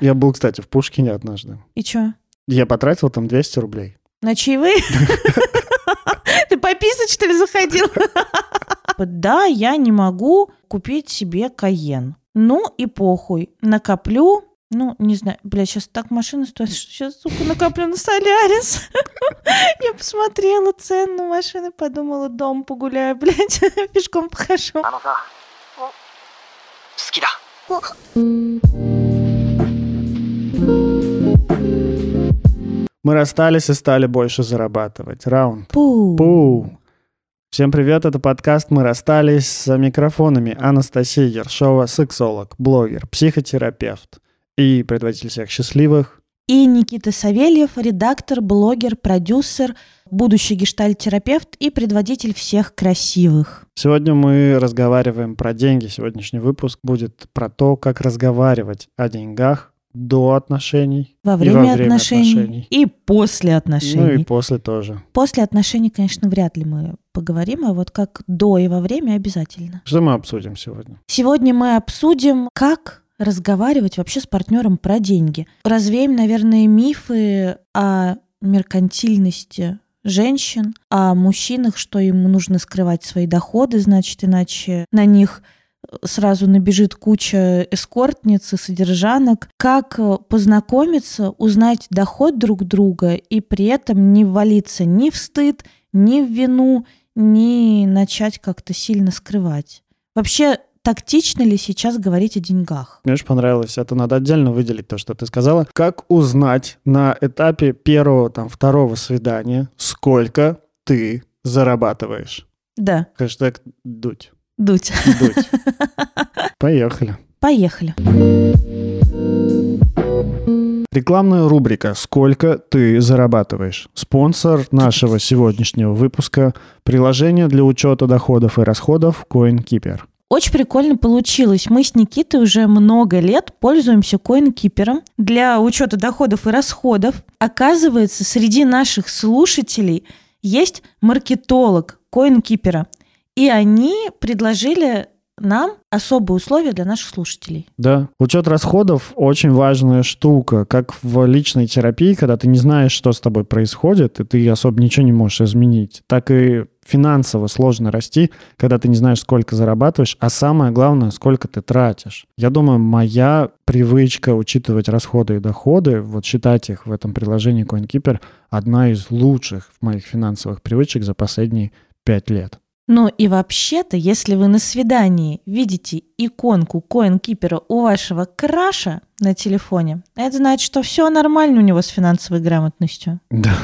Я был, кстати, в Пушкине однажды. И чё? Я потратил там 200 рублей. На чаевые? Ты пописать, что ли, заходил? Да, я не могу купить себе Каен. Ну и похуй. Накоплю, ну, не знаю, бля, сейчас так машина стоит, что сейчас, сука, накоплю на Солярис. Я посмотрела цену на машины, подумала, дом погуляю, блядь, пешком похожу. Мы расстались и стали больше зарабатывать. Раунд. Пу. Пу. Всем привет, это подкаст «Мы расстались» с микрофонами Анастасия Ершова, сексолог, блогер, психотерапевт и предводитель всех счастливых. И Никита Савельев, редактор, блогер, продюсер, будущий гештальт-терапевт и предводитель всех красивых. Сегодня мы разговариваем про деньги. Сегодняшний выпуск будет про то, как разговаривать о деньгах до отношений Во и время, во время отношений, отношений. и после отношений. Ну и после тоже. После отношений, конечно, вряд ли мы поговорим, а вот как до и во время обязательно. Что мы обсудим сегодня? Сегодня мы обсудим, как разговаривать вообще с партнером про деньги. Развеем, наверное, мифы о меркантильности женщин, о мужчинах, что им нужно скрывать свои доходы, значит, иначе на них сразу набежит куча эскортниц и содержанок. Как э, познакомиться, узнать доход друг друга и при этом не ввалиться ни в стыд, ни в вину, ни начать как-то сильно скрывать. Вообще, тактично ли сейчас говорить о деньгах? Мне очень понравилось. Это надо отдельно выделить то, что ты сказала. Как узнать на этапе первого, там, второго свидания, сколько ты зарабатываешь? Да, Хэштег «дуть». Дуть. Дуть. Поехали. Поехали. Рекламная рубрика «Сколько ты зарабатываешь?» Спонсор нашего сегодняшнего выпуска – приложение для учета доходов и расходов CoinKeeper. Очень прикольно получилось. Мы с Никитой уже много лет пользуемся CoinKeeper для учета доходов и расходов. Оказывается, среди наших слушателей есть маркетолог CoinKeeper. И они предложили нам особые условия для наших слушателей. Да. Учет расходов – очень важная штука. Как в личной терапии, когда ты не знаешь, что с тобой происходит, и ты особо ничего не можешь изменить, так и финансово сложно расти, когда ты не знаешь, сколько зарабатываешь, а самое главное, сколько ты тратишь. Я думаю, моя привычка учитывать расходы и доходы, вот считать их в этом приложении CoinKeeper, одна из лучших моих финансовых привычек за последние пять лет. Ну и вообще-то, если вы на свидании видите иконку CoinKeeper у вашего краша на телефоне, это значит, что все нормально у него с финансовой грамотностью. Да.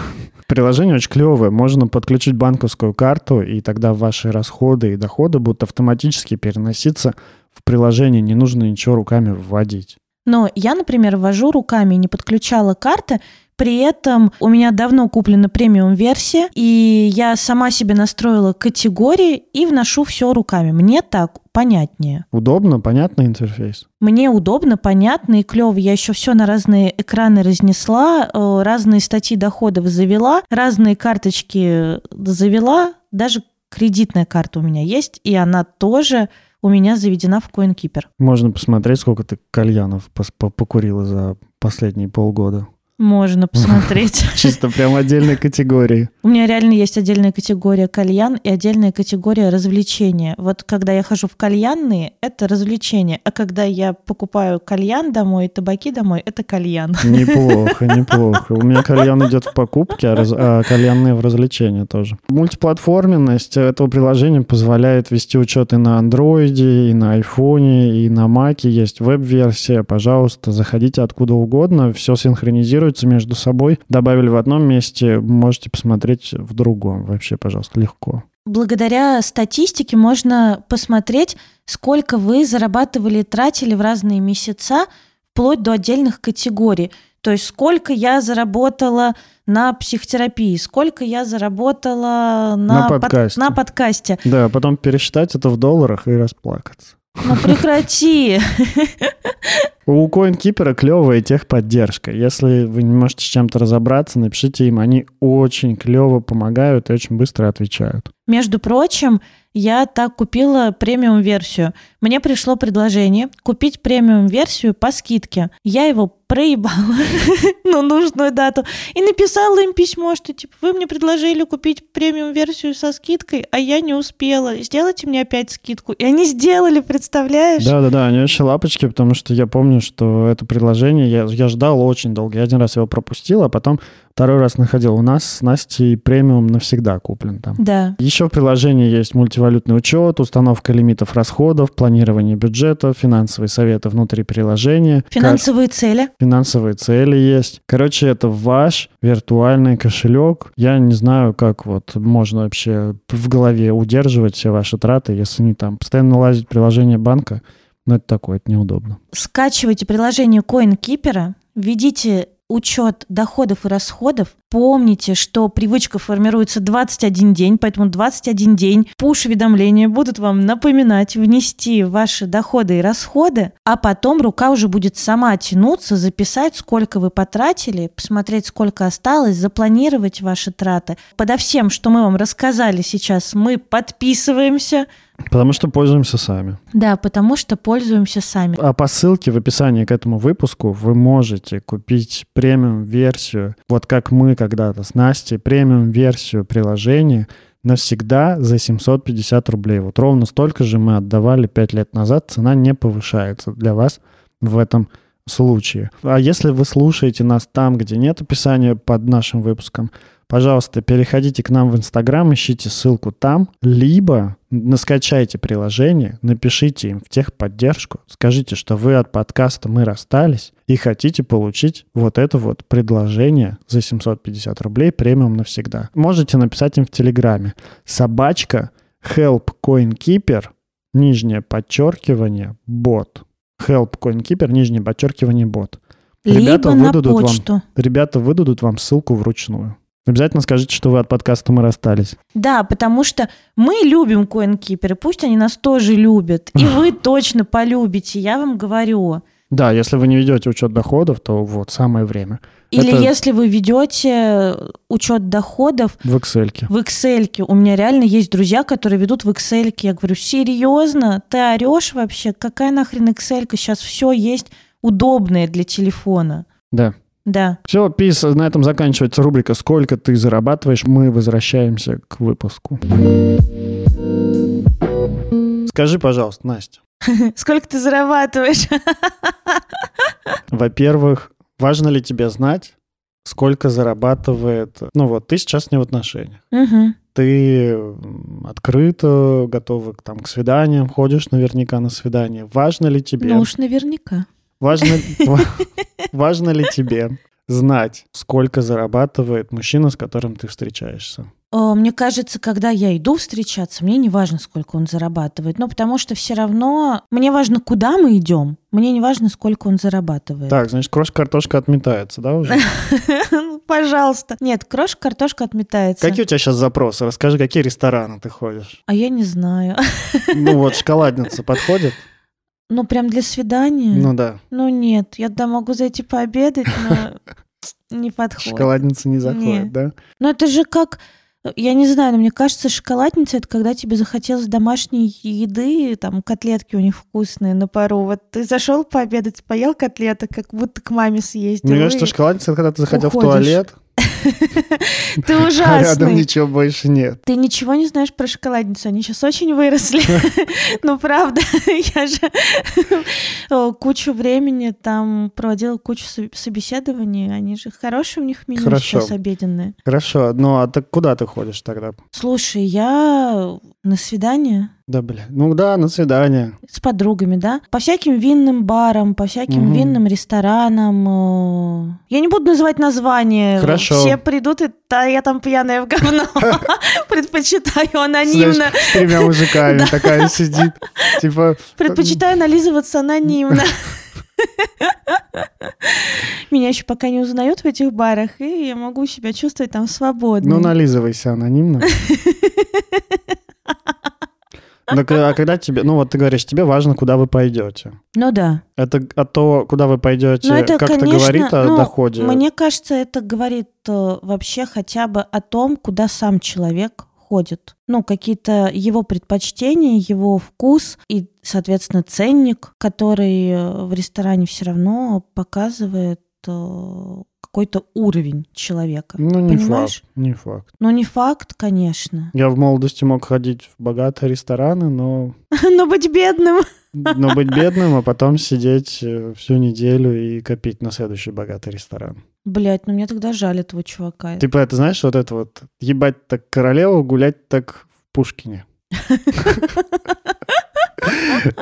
Приложение очень клевое. Можно подключить банковскую карту, и тогда ваши расходы и доходы будут автоматически переноситься в приложение. Не нужно ничего руками вводить. Но я, например, ввожу руками, не подключала карты, при этом у меня давно куплена премиум-версия, и я сама себе настроила категории и вношу все руками. Мне так понятнее. Удобно, понятный интерфейс. Мне удобно, понятно и клево. Я еще все на разные экраны разнесла, э, разные статьи доходов завела, разные карточки завела, даже кредитная карта у меня есть, и она тоже у меня заведена в CoinKeeper. Можно посмотреть, сколько ты кальянов покурила за последние полгода. Можно посмотреть. Чисто прям отдельной категории. У меня реально есть отдельная категория кальян и отдельная категория развлечения. Вот когда я хожу в кальянные, это развлечение. А когда я покупаю кальян домой, табаки домой, это кальян. Неплохо, неплохо. У меня кальян идет в покупке, а, раз- а кальянные в развлечения тоже. Мультиплатформенность этого приложения позволяет вести учет и на андроиде, и на айфоне, и на маке. Есть веб-версия. Пожалуйста, заходите откуда угодно. Все синхронизируется между собой. Добавили в одном месте, можете посмотреть в другом. Вообще, пожалуйста, легко. Благодаря статистике можно посмотреть, сколько вы зарабатывали и тратили в разные месяца, вплоть до отдельных категорий. То есть сколько я заработала на психотерапии, сколько я заработала на, На под- подкасте. на подкасте. Да, потом пересчитать это в долларах и расплакаться. Ну прекрати. У CoinKeeper клевая техподдержка. Если вы не можете с чем-то разобраться, напишите им. Они очень клево помогают и очень быстро отвечают. Между прочим, я так купила премиум-версию. Мне пришло предложение купить премиум-версию по скидке. Я его проебала на нужную дату и написала им письмо, что типа вы мне предложили купить премиум-версию со скидкой, а я не успела. Сделайте мне опять скидку. И они сделали, представляешь? Да-да-да, они очень лапочки, потому что я помню, что это предложение я, я ждал очень долго. Я один раз его пропустил, а потом второй раз находил. У нас с Настей премиум навсегда куплен там. Да. Еще в приложении есть мультивалютный учет, установка лимитов расходов, планирование бюджета, финансовые советы внутри приложения. Финансовые как... цели. Финансовые цели есть. Короче, это ваш виртуальный кошелек. Я не знаю, как вот можно вообще в голове удерживать все ваши траты, если не там постоянно лазить приложение банка. Но это такое, это неудобно. Скачивайте приложение CoinKeeper, введите учет доходов и расходов. Помните, что привычка формируется 21 день, поэтому 21 день пуш-уведомления будут вам напоминать внести ваши доходы и расходы, а потом рука уже будет сама тянуться, записать, сколько вы потратили, посмотреть, сколько осталось, запланировать ваши траты. Подо всем, что мы вам рассказали сейчас, мы подписываемся, Потому что пользуемся сами. Да, потому что пользуемся сами. А по ссылке в описании к этому выпуску вы можете купить премиум-версию, вот как мы когда-то с Настей, премиум-версию приложения навсегда за 750 рублей. Вот ровно столько же мы отдавали 5 лет назад. Цена не повышается для вас в этом случае. А если вы слушаете нас там, где нет описания под нашим выпуском, пожалуйста, переходите к нам в Инстаграм, ищите ссылку там, либо наскачайте приложение, напишите им в техподдержку, скажите, что вы от подкаста «Мы расстались» и хотите получить вот это вот предложение за 750 рублей премиум навсегда. Можете написать им в Телеграме. Собачка help coinkeeper, нижнее подчеркивание, бот. Help coinkeeper, нижнее подчеркивание, бот. Ребята Либо выдадут на почту. Вам, ребята выдадут вам ссылку вручную. Обязательно скажите, что вы от подкаста «Мы расстались». Да, потому что мы любим коинкиперы, пусть они нас тоже любят. И вы точно полюбите, я вам говорю. Да, если вы не ведете учет доходов, то вот самое время. Или Это... если вы ведете учет доходов в Excel. В Excel. У меня реально есть друзья, которые ведут в Excel. Я говорю, серьезно? Ты орешь вообще? Какая нахрен Excel? Сейчас все есть удобное для телефона. Да. Да. Все, пис, на этом заканчивается рубрика «Сколько ты зарабатываешь?». Мы возвращаемся к выпуску. Скажи, пожалуйста, Настя. Сколько ты зарабатываешь? Во-первых, важно ли тебе знать, сколько зарабатывает... Ну вот, ты сейчас не в отношениях. Угу. Ты открыто, готова там, к свиданиям, ходишь наверняка на свидание. Важно ли тебе... Ну уж наверняка. Важно, важно ли тебе знать, сколько зарабатывает мужчина, с которым ты встречаешься? Мне кажется, когда я иду встречаться, мне не важно, сколько он зарабатывает. Ну, потому что все равно мне важно, куда мы идем. Мне не важно, сколько он зарабатывает. Так, значит, крошка-картошка отметается, да, уже? Пожалуйста. Нет, крошка-картошка отметается. Какие у тебя сейчас запросы? Расскажи, какие рестораны ты ходишь? А я не знаю. Ну вот, шоколадница подходит? Ну, прям для свидания? Ну да. Ну нет, я да могу зайти пообедать, но не подходит. Шоколадница не заходит, да? Ну это же как... Я не знаю, но мне кажется, шоколадница это когда тебе захотелось домашней еды, там котлетки у них вкусные на пару. Вот ты зашел пообедать, поел котлеток, как будто к маме съездил. Мне кажется, шоколадница это когда ты заходил уходишь. в туалет, Ты ужасный. А рядом ничего больше нет. Ты ничего не знаешь про шоколадницу. Они сейчас очень выросли. Ну, правда, я же кучу времени там проводила кучу собеседований. Они же хорошие у них меню сейчас обеденные. Хорошо. Ну, а так куда ты ходишь тогда? Слушай, я на свидание. Да, бля. Ну да, на свидание. С подругами, да? По всяким винным барам, по всяким угу. винным ресторанам. Э, я не буду называть название. Хорошо. Все придут, и да, я там пьяная в говно. Предпочитаю анонимно. С тремя мужиками такая сидит. Типа... Предпочитаю нализываться анонимно. Меня еще пока не узнают в этих барах, и я могу себя чувствовать там свободно. Ну, нализывайся анонимно. Ну, к- а когда тебе, ну вот ты говоришь, тебе важно, куда вы пойдете. Ну да. Это а то, куда вы пойдете, Ну, это, как-то конечно, говорит о ну, доходе. Мне кажется, это говорит э, вообще хотя бы о том, куда сам человек ходит. Ну, какие-то его предпочтения, его вкус и, соответственно, ценник, который э, в ресторане все равно показывает э, какой-то уровень человека. Ну, не Понимаешь? факт, не факт. Ну, не факт, конечно. Я в молодости мог ходить в богатые рестораны, но, Но быть бедным. но быть бедным, а потом сидеть э, всю неделю и копить на следующий богатый ресторан. Блять, ну мне тогда жаль этого чувака. Типа это, знаешь, вот это вот ебать так королеву, гулять так в Пушкине.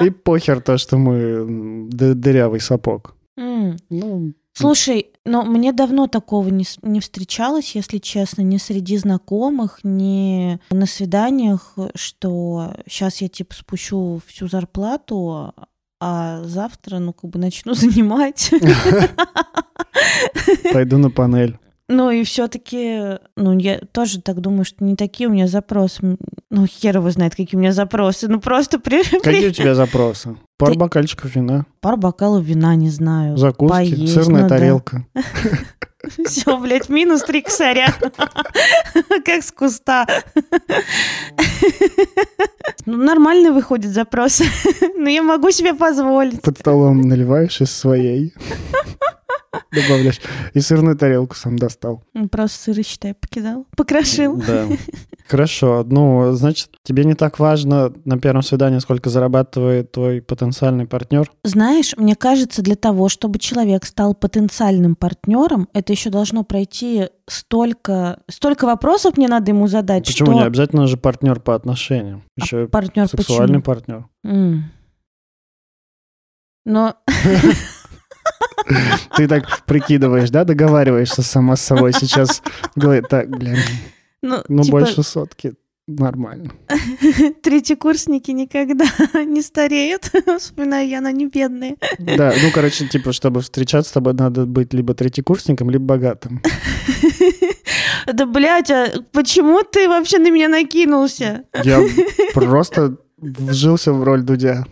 И похер то, что мы дырявый сапог. Ну, Слушай, но мне давно такого не, не встречалось, если честно, ни среди знакомых, ни на свиданиях, что сейчас я типа спущу всю зарплату, а завтра, ну, как бы начну занимать. пойду на панель. Ну и все-таки, ну я тоже так думаю, что не такие у меня запросы. Ну хер его знает, какие у меня запросы. Ну просто при, Какие у тебя запросы? Пару Ты- бокальчиков вина, пару бокалов вина, не знаю. закуски, поесть, сырная ну тарелка. Все, блядь, минус три косаря. Как с куста. Ну, нормально выходит запрос. Но я могу себе позволить. Под столом наливаешь из своей. Добавляешь. И сырную тарелку сам достал. Ну, Просто сыры, считай, покидал. Покрошил. Да. Хорошо. Ну, значит, тебе не так важно на первом свидании, сколько зарабатывает твой потенциальный партнер? Знаешь, мне кажется, для того, чтобы человек стал потенциальным партнером, это еще должно пройти столько, столько вопросов мне надо ему задать, Почему что не обязательно же партнер по отношениям? Еще и партнер сексуальный почему? партнер. М. Но Ты так прикидываешь, да, договариваешься сама с собой сейчас. Говорит, так, блин, ну, ну типа, больше сотки нормально. третьекурсники никогда не стареют. Вспоминаю я, но не бедные. Да, ну, короче, типа, чтобы встречаться с тобой, надо быть либо третьекурсником, либо богатым. Да, блядь, а почему ты вообще на меня накинулся? Я просто вжился в роль Дудя.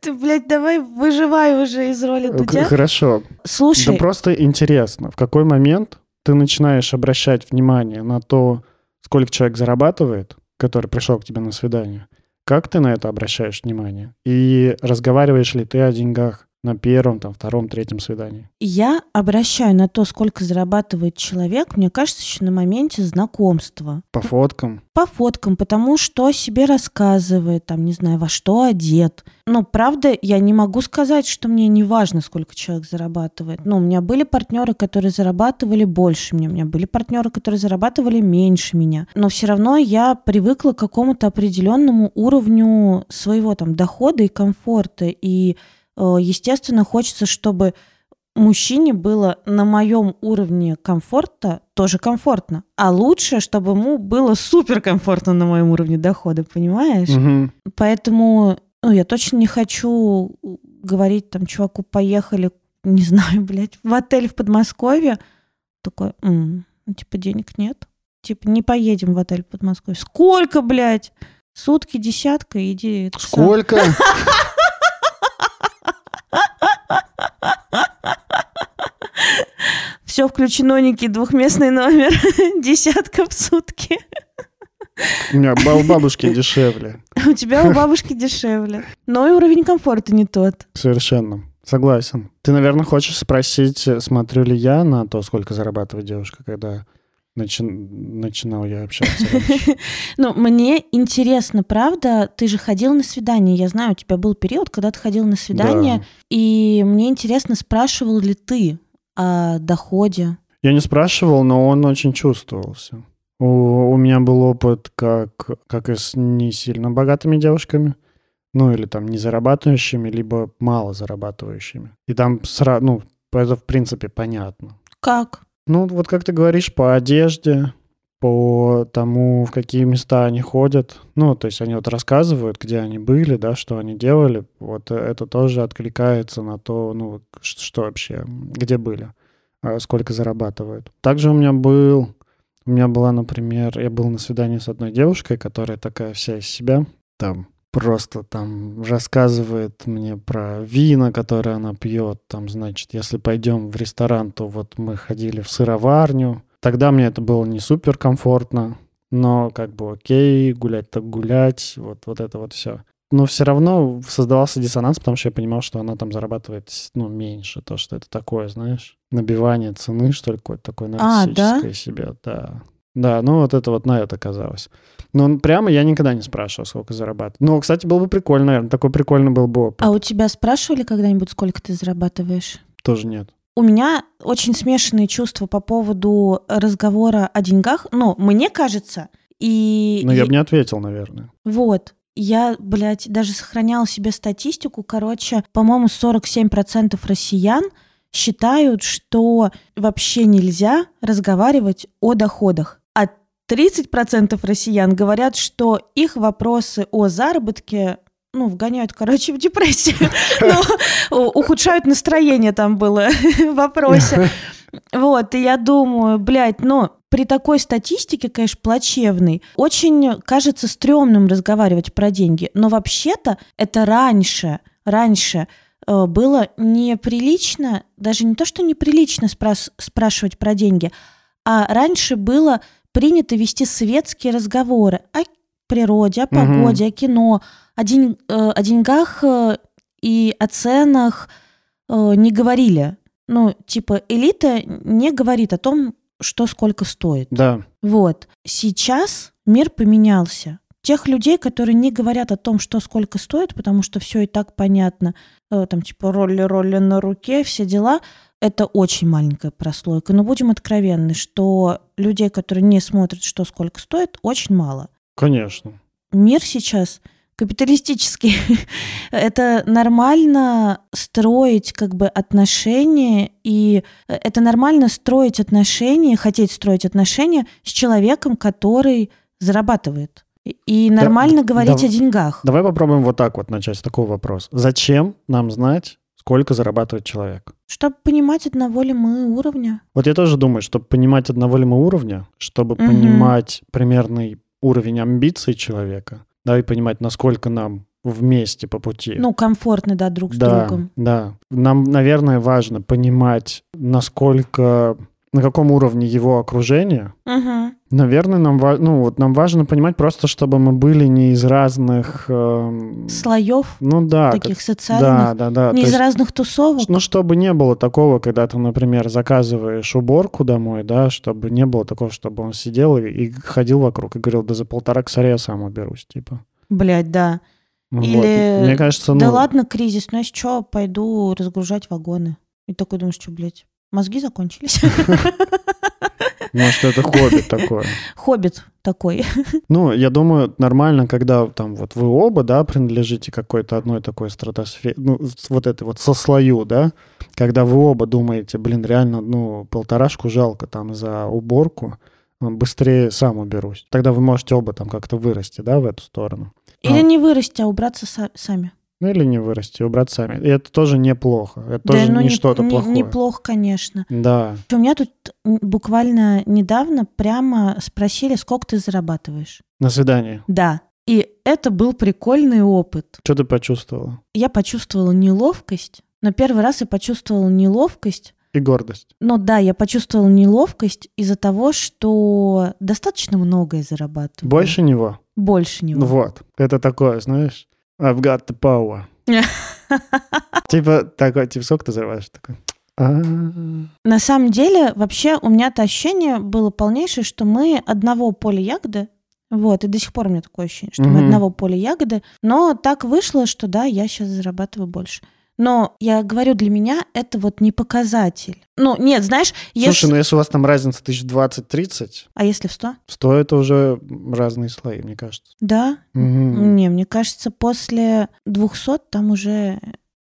Ты, блядь, давай выживай уже из роли Дудя. Хорошо. Да Слушай, просто интересно, в какой момент ты начинаешь обращать внимание на то, сколько человек зарабатывает, который пришел к тебе на свидание, как ты на это обращаешь внимание? И разговариваешь ли ты о деньгах на первом, там, втором, третьем свидании? я обращаю на то, сколько зарабатывает человек, мне кажется, еще на моменте знакомства. По фоткам? По фоткам, потому что о себе рассказывает, там, не знаю, во что одет. Но, правда, я не могу сказать, что мне не важно, сколько человек зарабатывает. Ну, у меня были партнеры, которые зарабатывали больше меня, у меня были партнеры, которые зарабатывали меньше меня. Но все равно я привыкла к какому-то определенному уровню своего там дохода и комфорта. И, естественно, хочется, чтобы мужчине было на моем уровне комфорта тоже комфортно. А лучше, чтобы ему было супер комфортно на моем уровне дохода, понимаешь? Мгм. Поэтому ну, я точно не хочу говорить там чуваку, поехали, не знаю, блядь, в отель в Подмосковье. Такой, «М, ну, типа, денег нет. Типа, не поедем в отель в Подмосковье. Сколько, блядь? Сутки, десятка, иди. это сам». Все включено, Ники, двухместный номер. Десятка в сутки. У меня у бабушки дешевле. У тебя у бабушки дешевле. Но и уровень комфорта не тот. Совершенно. Согласен. Ты, наверное, хочешь спросить, смотрю ли я на то, сколько зарабатывает девушка, когда начи- начинал я общаться? Ну, мне интересно, правда, ты же ходил на свидание. Я знаю, у тебя был период, когда ты ходил на свидание, Да. и мне интересно, спрашивал ли ты о доходе. Я не спрашивал, но он очень чувствовался. У, у меня был опыт как, как и с не сильно богатыми девушками, ну или там не зарабатывающими, либо мало зарабатывающими. И там сразу, ну, это в принципе понятно. Как? Ну, вот как ты говоришь, по одежде, по тому, в какие места они ходят. Ну, то есть они вот рассказывают, где они были, да, что они делали. Вот это тоже откликается на то, ну, что вообще, где были, а сколько зарабатывают. Также у меня был У меня была, например, я был на свидании с одной девушкой, которая такая вся из себя, там просто там рассказывает мне про вина, которые она пьет. Там, значит, если пойдем в ресторан, то вот мы ходили в сыроварню. Тогда мне это было не супер комфортно, но как бы окей, гулять так гулять, вот, вот это вот все. Но все равно создавался диссонанс, потому что я понимал, что она там зарабатывает, ну, меньше. То, что это такое, знаешь, набивание цены, что ли, какое-то такое нарциссическое А, да? себе, да. Да, ну вот это вот на это казалось. Но прямо я никогда не спрашивал, сколько зарабатывать. Ну, кстати, было бы прикольно, наверное. Такой прикольный был бы опыт. А у тебя спрашивали когда-нибудь, сколько ты зарабатываешь? Тоже нет. У меня очень смешанные чувства по поводу разговора о деньгах. Ну, мне кажется, и... Но Ну, я бы не ответил, наверное. Вот. Я, блядь, даже сохраняла себе статистику. Короче, по-моему, 47% россиян считают, что вообще нельзя разговаривать о доходах. А 30% россиян говорят, что их вопросы о заработке ну, вгоняют, короче, в депрессию. Ну, ухудшают настроение там было в вопросе. Вот, и я думаю, блядь, ну, при такой статистике, конечно, плачевной, очень кажется стрёмным разговаривать про деньги. Но вообще-то это раньше, раньше э, было неприлично, даже не то, что неприлично спрас- спрашивать про деньги, а раньше было принято вести светские разговоры о природе, о погоде, о кино, о, день- э, о деньгах э, и о ценах э, не говорили. Ну, типа, элита не говорит о том, что сколько стоит. Да. Вот. Сейчас мир поменялся. Тех людей, которые не говорят о том, что сколько стоит, потому что все и так понятно, там типа роли-роли на руке, все дела, это очень маленькая прослойка. Но будем откровенны, что людей, которые не смотрят, что сколько стоит, очень мало. Конечно. Мир сейчас капиталистический. это нормально строить как бы отношения, и это нормально строить отношения, хотеть строить отношения с человеком, который зарабатывает. И Да, нормально говорить да. о деньгах. Давай попробуем вот так вот начать с такого вопроса. Зачем нам знать, сколько зарабатывает человек? Чтобы понимать, одного ли мы уровня. Вот я тоже думаю, чтобы понимать одного ли мы уровня, чтобы Мгм. понимать примерный уровень амбиций человека, да, и понимать, насколько нам вместе по пути. Ну, комфортно, да, друг с да, другом. да. Нам, наверное, важно понимать, насколько, на каком уровне его окружение. Мгм. Наверное, нам, ну, вот нам важно понимать просто, чтобы мы были не из разных... эм, Слоев ну да. таких как- социальных. да, да, да. не из есть- разных тусовок. ну, чтобы не было такого, когда ты, например, заказываешь уборку домой, да, чтобы не было такого, чтобы он сидел и, и ходил вокруг и говорил, да за полтора косаря я сам уберусь, типа. Блять, да. Вот. Или, Мне кажется, ну... Да ладно, кризис, ну если что, пойду разгружать вагоны. И такой думаешь, что, блядь, мозги закончились. Может, это хобби такое. Хоббит такой. Ну, я думаю, нормально, когда там вот вы оба, да, принадлежите какой-то одной такой стратосфере, ну, вот этой вот сослою, да, когда вы оба думаете, блин, реально, ну, полторашку жалко там за уборку, быстрее сам уберусь. Тогда вы можете оба там как-то вырасти, да, в эту сторону. Или А. не вырасти, а убраться са- сами. Ну, или не вырасти, убрать сами. И это тоже неплохо. Это Да, тоже ну, не не- что-то не- плохое. Неплохо, конечно. Да. У меня тут буквально недавно прямо спросили, сколько ты зарабатываешь. На свидание. Да. И это был прикольный опыт. Что ты почувствовала? Я почувствовала неловкость. Но первый раз я почувствовала неловкость. И гордость. Ну да, я почувствовала неловкость из-за того, что достаточно многое зарабатываю. Больше него? Больше него. Вот. Это такое, знаешь, I've got the power. Типа такой, типа, сколько ты зарабатываешь? Такой, «А, На самом деле, вообще, у меня-то ощущение было полнейшее, что мы одного поля ягоды, вот, и до сих пор у меня такое ощущение, что мы Мгм. одного поля ягоды, но так вышло, что да, я сейчас зарабатываю больше. Но я говорю, для меня это вот не показатель. Ну, нет, знаешь, если... Слушай, ну если у вас там разница тысяч двадцать-тридцать, А если в 100? то это уже разные слои, мне кажется. Да. Мгм. Не, мне кажется, после 200 там уже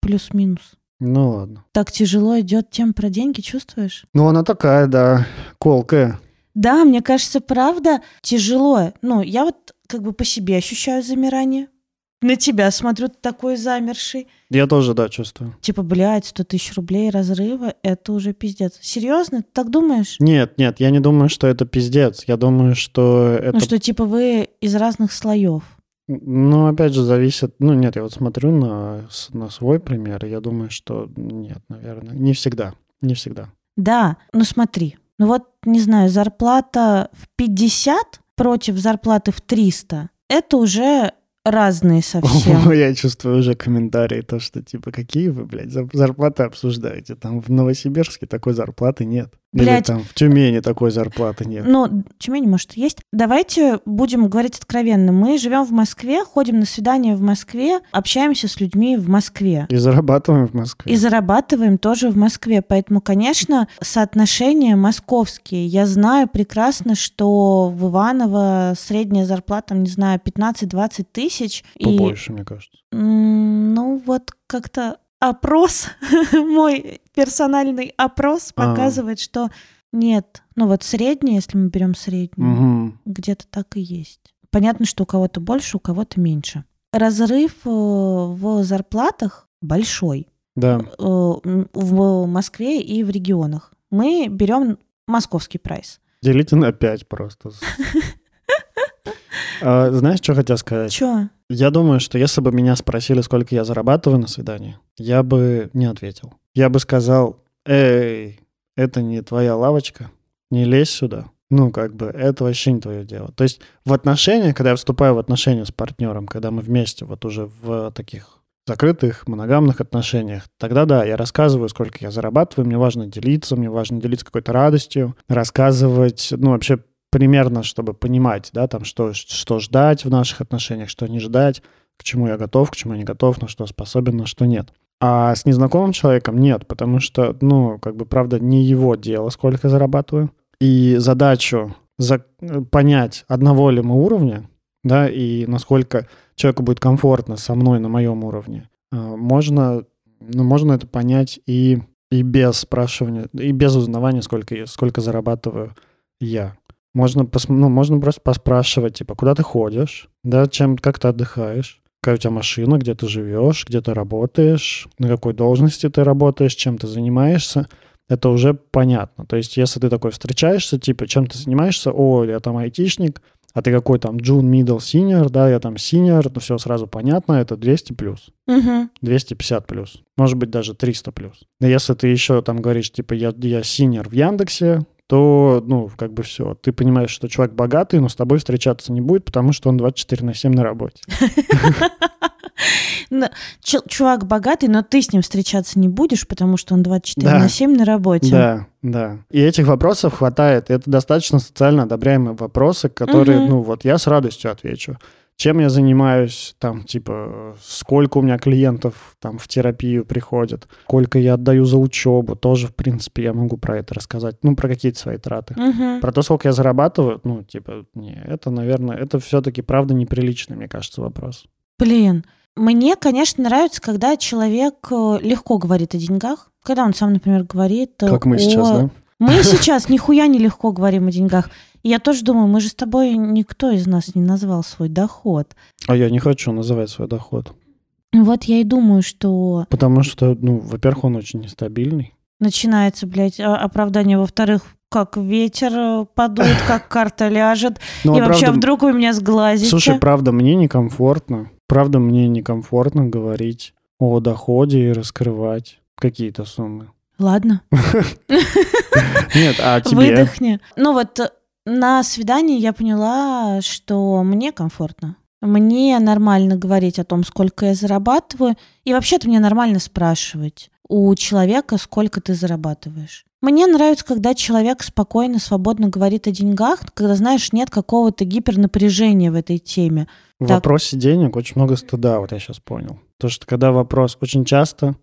плюс-минус. Ну ладно. Так тяжело идет тем про деньги, чувствуешь? Ну она такая, да, колкая. Да, мне кажется, правда тяжело. Ну, я вот как бы по себе ощущаю замирание. На тебя смотрю, ты такой замерший. Я тоже, да, чувствую. Типа, блядь, 100 тысяч рублей разрыва, это уже пиздец. Серьезно? Ты так думаешь? Нет, нет, я не думаю, что это пиздец. Я думаю, что это... Ну, что типа вы из разных слоев. Ну, опять же, зависит... Ну, нет, я вот смотрю на, на свой пример, и я думаю, что нет, наверное. Не всегда. Не всегда. Да, ну смотри. Ну вот, не знаю, зарплата в 50 против зарплаты в 300. Это уже разные совсем. Я чувствую уже комментарии, то, что типа, какие вы, блядь, зар- зарплаты обсуждаете? Там в Новосибирске такой зарплаты нет. Или Блядь. там в Тюмени такой зарплаты нет. Ну, Тюмень, может, есть. Давайте будем говорить откровенно. Мы живем в Москве, ходим на свидания в Москве, общаемся с людьми в Москве. И зарабатываем в Москве. И зарабатываем тоже в Москве. Поэтому, конечно, соотношения московские. Я знаю прекрасно, что в Иваново средняя зарплата, не знаю, 15-20 тысяч. И, Побольше, мне кажется. ну, вот как-то опрос, мой персональный опрос А. показывает, что нет. Ну, вот средняя, если мы берем среднюю, Мгм. где-то так и есть. Понятно, что у кого-то больше, у кого-то меньше. Разрыв э, в зарплатах большой Да. э, в Москве и в регионах. Мы берем московский прайс. Делите на 5 просто. А, Знаешь, что хотел сказать? Чё? Я думаю, что если бы меня спросили, сколько я зарабатываю на свидании, я бы не ответил. Я бы сказал, эй, это не твоя лавочка, не лезь сюда. Ну, как бы, это вообще не твое дело. То есть в отношениях, когда я вступаю в отношения с партнером, когда мы вместе вот уже в таких закрытых, моногамных отношениях, тогда да, я рассказываю, сколько я зарабатываю, мне важно делиться, мне важно делиться какой-то радостью, рассказывать, ну, вообще примерно, чтобы понимать, да, там, что, что ждать в наших отношениях, что не ждать, к чему я готов, к чему я не готов, на что способен, на что нет. А с незнакомым человеком нет, потому что, ну, как бы, правда, не его дело, сколько зарабатываю. И задачу за- понять, одного ли мы уровня, да, и насколько человеку будет комфортно со мной на моем уровне, а, можно, ну, можно это понять и, и без спрашивания, и без узнавания, сколько, сколько зарабатываю я. Можно, пос- ну, можно просто поспрашивать, типа, куда ты ходишь, да, чем, как ты отдыхаешь, какая у тебя машина, где ты живешь, где ты работаешь, на какой должности ты работаешь, чем ты занимаешься, это уже понятно. То есть, если ты такой встречаешься, типа, чем ты занимаешься, о, я там айтишник, а ты какой там джун, middle, senior, да, я там senior, ну все сразу понятно, это 200 плюс. Мгм. 250 плюс, может быть даже 300 плюс. Но если ты еще там говоришь, типа, я, я синер в Яндексе, то, ну, как бы все. Ты понимаешь, что чувак богатый, но с тобой встречаться не будет, потому что он 24 на 7 на работе. Чу- Чувак богатый, но ты с ним встречаться не будешь, потому что он 24 Да. на 7 на работе. Да, да. И этих вопросов хватает. Это достаточно социально одобряемые вопросы, которые, ну, вот я с радостью отвечу. Чем я занимаюсь, там, типа, сколько у меня клиентов там в терапию приходят, сколько я отдаю за учебу, тоже, в принципе, я могу про это рассказать, ну, про какие-то свои траты. Мгм. Про то, сколько я зарабатываю, ну, типа, не, это, наверное, это все-таки, правда, неприличный, мне кажется, вопрос. Блин, мне, конечно, нравится, когда человек э, легко говорит о деньгах. Когда он сам, например, говорит... э, Как мы сейчас, о- да? Мы сейчас нихуя не легко говорим о деньгах. Я тоже думаю, мы же с тобой никто из нас не назвал свой доход. А я не хочу называть свой доход. Вот я и думаю, что Потому что, ну, во-первых, он очень нестабильный. начинается, блядь, о- оправдание. Во-вторых, как ветер э, подует, как карта ляжет. Ну, и а вообще, правда, вдруг вы меня сглазите. Слушай, правда, мне некомфортно. Правда, мне некомфортно говорить о доходе и раскрывать какие-то суммы. Ладно, Нет, а тебе? выдохни. Ну вот э, на свидании я поняла, что мне комфортно. Мне нормально говорить о том, сколько я зарабатываю. И вообще-то мне нормально спрашивать у человека, сколько ты зарабатываешь. Мне нравится, когда человек спокойно, свободно говорит о деньгах, когда, знаешь, нет какого-то гипернапряжения в этой теме. В Так. вопросе денег очень много стыда, вот я сейчас понял. То, что когда вопрос очень часто,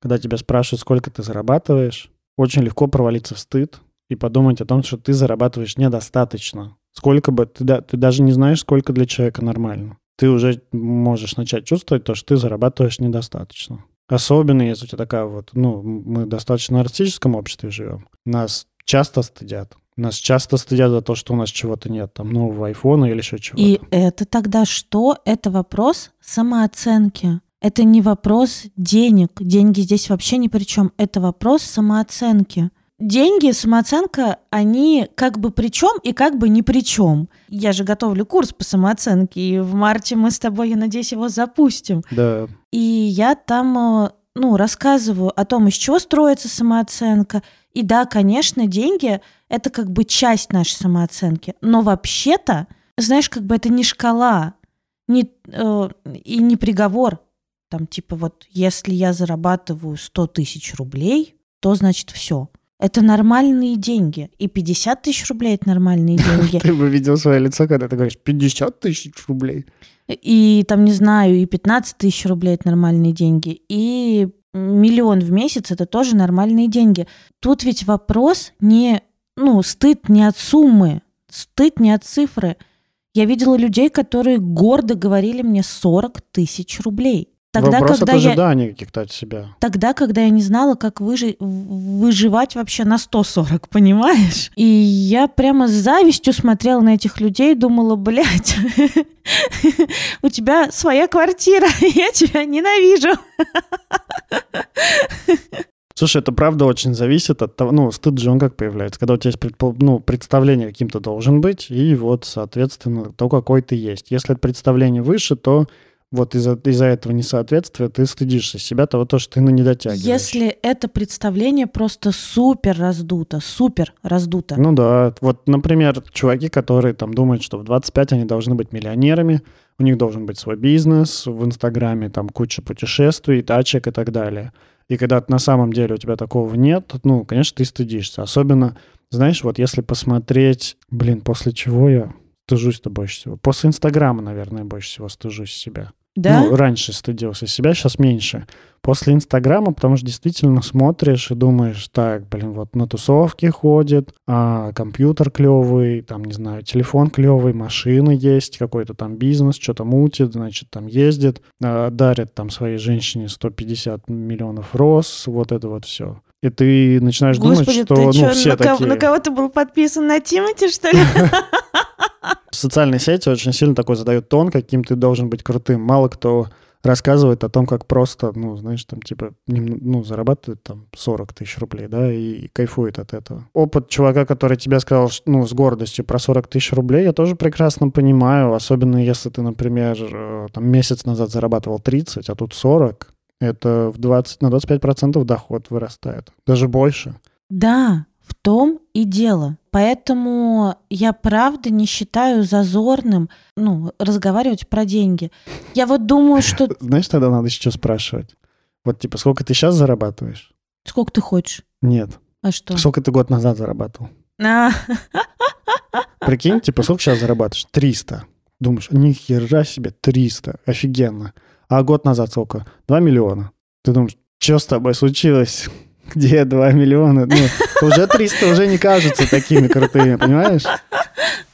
когда тебя спрашивают, сколько ты зарабатываешь, очень легко провалиться в стыд и подумать о том, что ты зарабатываешь недостаточно. Сколько бы, ты, да- ты даже не знаешь, сколько для человека нормально. Ты уже можешь начать чувствовать то, что ты зарабатываешь недостаточно. Особенно, если у тебя такая вот, ну, мы достаточно нарциссическом обществе живем. Нас часто стыдят. Нас часто стыдят за то, что у нас чего-то нет, там нового айфона или еще чего-то. И это тогда что? Это вопрос самооценки. Это не вопрос денег. Деньги здесь вообще ни при чем. Это вопрос самооценки. Деньги, самооценка, они как бы при чем и как бы ни при чем. Я же готовлю курс по самооценке, и в марте мы с тобой, я надеюсь, его запустим. Да. И я там, э, ну, рассказываю о том, из чего строится самооценка. И да, конечно, деньги — это как бы часть нашей самооценки. Но вообще-то, знаешь, как бы это не шкала, не, э, и не приговор. Там типа вот, если я зарабатываю 100 тысяч рублей, то значит все. Это нормальные деньги. И 50 тысяч рублей — это нормальные деньги. Ты бы видел свое лицо, когда ты говоришь 50 тысяч рублей. И там, не знаю, и 15 тысяч рублей — это нормальные деньги. И миллион в месяц — это тоже нормальные деньги. Тут ведь вопрос не... Ну, стыд не от суммы, стыд не от цифры. Я видела людей, которые гордо говорили мне 40 тысяч рублей. Тогда, Вопрос когда от я... ожиданий каких-то от себя. Тогда, когда я не знала, как выжи- выживать вообще на 140, понимаешь? И я прямо с завистью смотрела на этих людей думала, блядь, у тебя своя квартира, я тебя ненавижу. Слушай, это правда очень зависит от того, ну, стыд же он как появляется, когда у тебя есть предпо- ну, представление каким-то должен быть, и вот, соответственно, то, какой ты есть. Если это представление выше, то вот из-за из этого несоответствия ты стыдишься себя того, то, что ты ну, не дотягиваешь. Если это представление просто супер раздуто, супер раздуто. Ну да, вот, например, чуваки, которые там думают, что в 25 они должны быть миллионерами, у них должен быть свой бизнес, в Инстаграме там куча путешествий, тачек и так далее. И когда на самом деле у тебя такого нет, ну, конечно, ты стыдишься. Особенно, знаешь, вот если посмотреть, блин, после чего я стыжусь-то больше всего? После Инстаграма, наверное, больше всего стыжусь себя. Да? Ну, раньше стыдился себя, сейчас меньше. После Инстаграма, потому что действительно смотришь и думаешь, так, блин, вот на тусовки ходит, а компьютер клевый, там, не знаю, телефон клевый, машина есть, какой-то там бизнес, что-то мутит, значит, там ездит, а, дарит там своей женщине 150 миллионов роз, вот это вот все. И ты начинаешь Господи, думать, что ты ну, чё, все на, кого, такие. на кого ты был подписан? На Тимати, что ли? Социальные сети очень сильно такой задают тон, каким ты должен быть крутым. Мало кто рассказывает о том, как просто, ну, знаешь, там, типа, ну, зарабатывает там 40 тысяч рублей, да, и кайфует от этого. Опыт чувака, который тебе сказал, ну, с гордостью про 40 тысяч рублей, я тоже прекрасно понимаю, особенно если ты, например, э, там, месяц назад зарабатывал 30, а тут 40, это в 20, на 25% доход вырастает, даже больше. Да, в том и дело. Поэтому я правда не считаю зазорным, ну, разговаривать про деньги. Я вот думаю, что... Знаешь, тогда надо еще спрашивать. Вот, типа, сколько ты сейчас зарабатываешь? Сколько ты хочешь? Нет. А что? Сколько ты год назад зарабатывал? А, Прикинь, типа, сколько сейчас зарабатываешь? 300. Думаешь, ни хера себе, 300. Офигенно. А год назад сколько? 2 миллиона. Ты думаешь, что с тобой случилось? Где 2 миллиона? Ну, уже 300 уже не кажутся такими крутыми, понимаешь?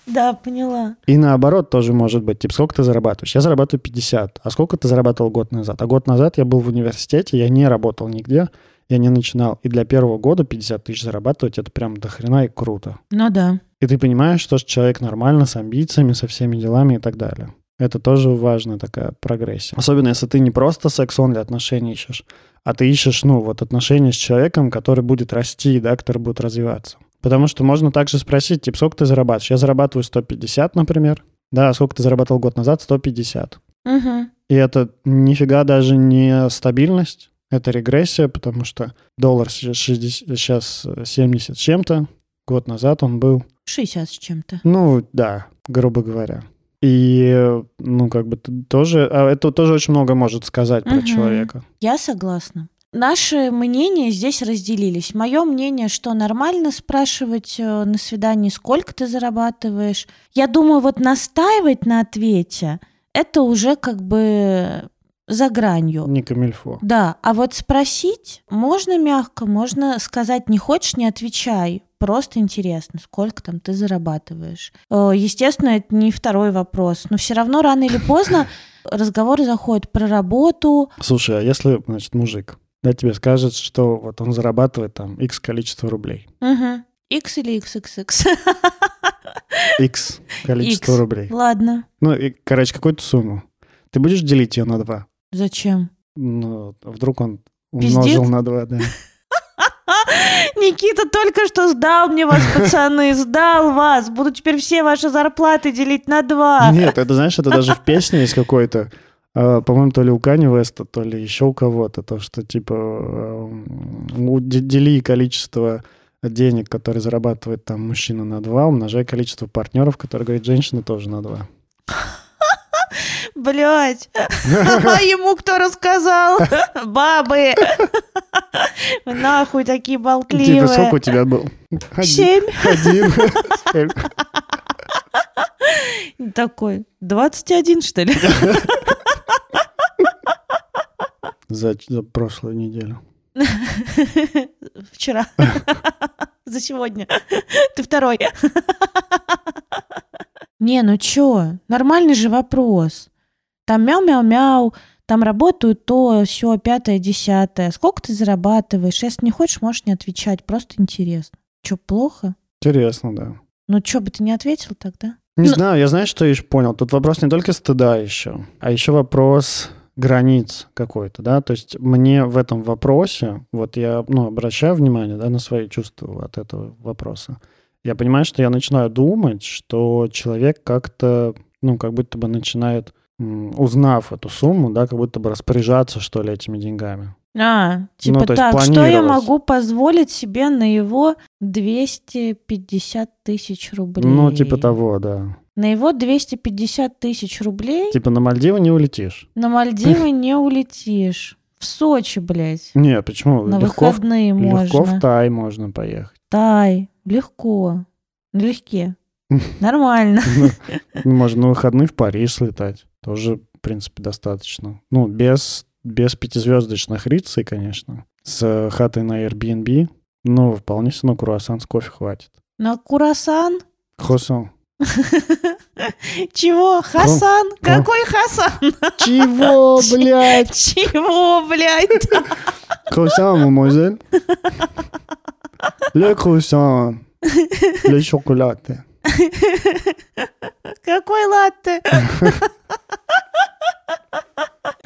Да, поняла. И наоборот тоже может быть. Типа, сколько ты зарабатываешь? Я зарабатываю 50. А сколько ты зарабатывал год назад? А год назад я был в университете, я не работал нигде, я не начинал. И для первого года 50 тысяч зарабатывать, это прям до хрена и круто. Ну да. И ты понимаешь, что человек нормально, с амбициями, со всеми делами и так далее. Это тоже важная такая прогрессия. Особенно, если ты не просто секс-он для отношений ищешь, а ты ищешь, ну, вот отношения с человеком, который будет расти, да, который будет развиваться. Потому что можно также спросить, типа, сколько ты зарабатываешь? Я зарабатываю 150, например. Да, а сколько ты зарабатывал год назад? 150. Мгм. И это нифига даже не стабильность, это регрессия, потому что доллар сейчас 60 сейчас 70 с чем-то, год назад он был 60 с чем-то. ну, да, грубо говоря. И, ну, как бы тоже... А это тоже очень много может сказать про Мгм. человека. Я согласна. Наши мнения здесь разделились. Мое мнение, что нормально спрашивать э, на свидании, сколько ты зарабатываешь. Я думаю, вот настаивать на ответе, это уже как бы за гранью. Не камильфо. Да, а вот спросить можно мягко, можно сказать, не хочешь, не отвечай. Просто интересно, сколько там ты зарабатываешь. Э, Естественно, это не второй вопрос, но все равно рано или поздно разговор заходит про работу. Слушай, а если, значит, мужик, да, тебе скажет, что вот он зарабатывает там X количество рублей, Мгм. X или XXX? X количество X. рублей. Ладно. Ну, и, короче, какую-то сумму. Ты будешь делить ее на два? Зачем? Ну, вдруг он Пиздец? умножил на два, да. Никита только что сдал мне вас, пацаны, сдал вас. Буду теперь все ваши зарплаты делить на два. Нет, это, знаешь, это даже в песне есть какой-то, а, по-моему, то ли у Кани Веста, то ли еще у кого-то, то, что, типа, эм, дели количество денег, которые зарабатывает там мужчина на два, умножай количество партнеров, которые говорит женщина тоже на два. Блять. А ему кто рассказал? Бабы. Нахуй такие Типа, сколько болтливые. у тебя был? Семь. Один. Семь. Такой, 21, что ли? За, за прошлую неделю. Вчера. За сегодня. Ты второй. Не, ну чё, нормальный же вопрос. Там мяу-мяу-мяу, там работают то, все, пятое, десятое. Сколько ты зарабатываешь? Если не хочешь, можешь не отвечать. Просто интересно. Чё, плохо? Интересно, да. Ну чё бы ты не ответил тогда? Не Ну- знаю, я знаешь, что еще понял? Тут вопрос не только стыда еще, а еще вопрос границ какой-то, да, то есть мне в этом вопросе, вот я, ну, обращаю внимание, да, на свои чувства от этого вопроса, я понимаю, что я начинаю думать, что человек как-то, ну, как будто бы начинает, узнав эту сумму, да, как будто бы распоряжаться, что ли, этими деньгами. А, типа Ну, то есть так, что я могу позволить себе на его 250 тысяч рублей? Ну, типа того, да. На его 250 тысяч рублей Типа на Мальдивы не улетишь. на Мальдивы не улетишь. В Сочи, блядь. Не, почему? На легко, в- выходные легко можно. в Тай можно поехать. Тай, легко. Налегке. Нормально. Ну, Можно на выходные в Париж слетать. Тоже, в принципе, достаточно. Ну, без, без пятизвездочных рицей, конечно. С хатой на Airbnb. Ну, вполне себе на круассан с кофе хватит. На Курасан? Хосон. Чего? Хасан? Какой Хасан? Чего, блядь? Чего, блядь? Круассан, мамозель. Le croissant. Le chocolat. Какой латте?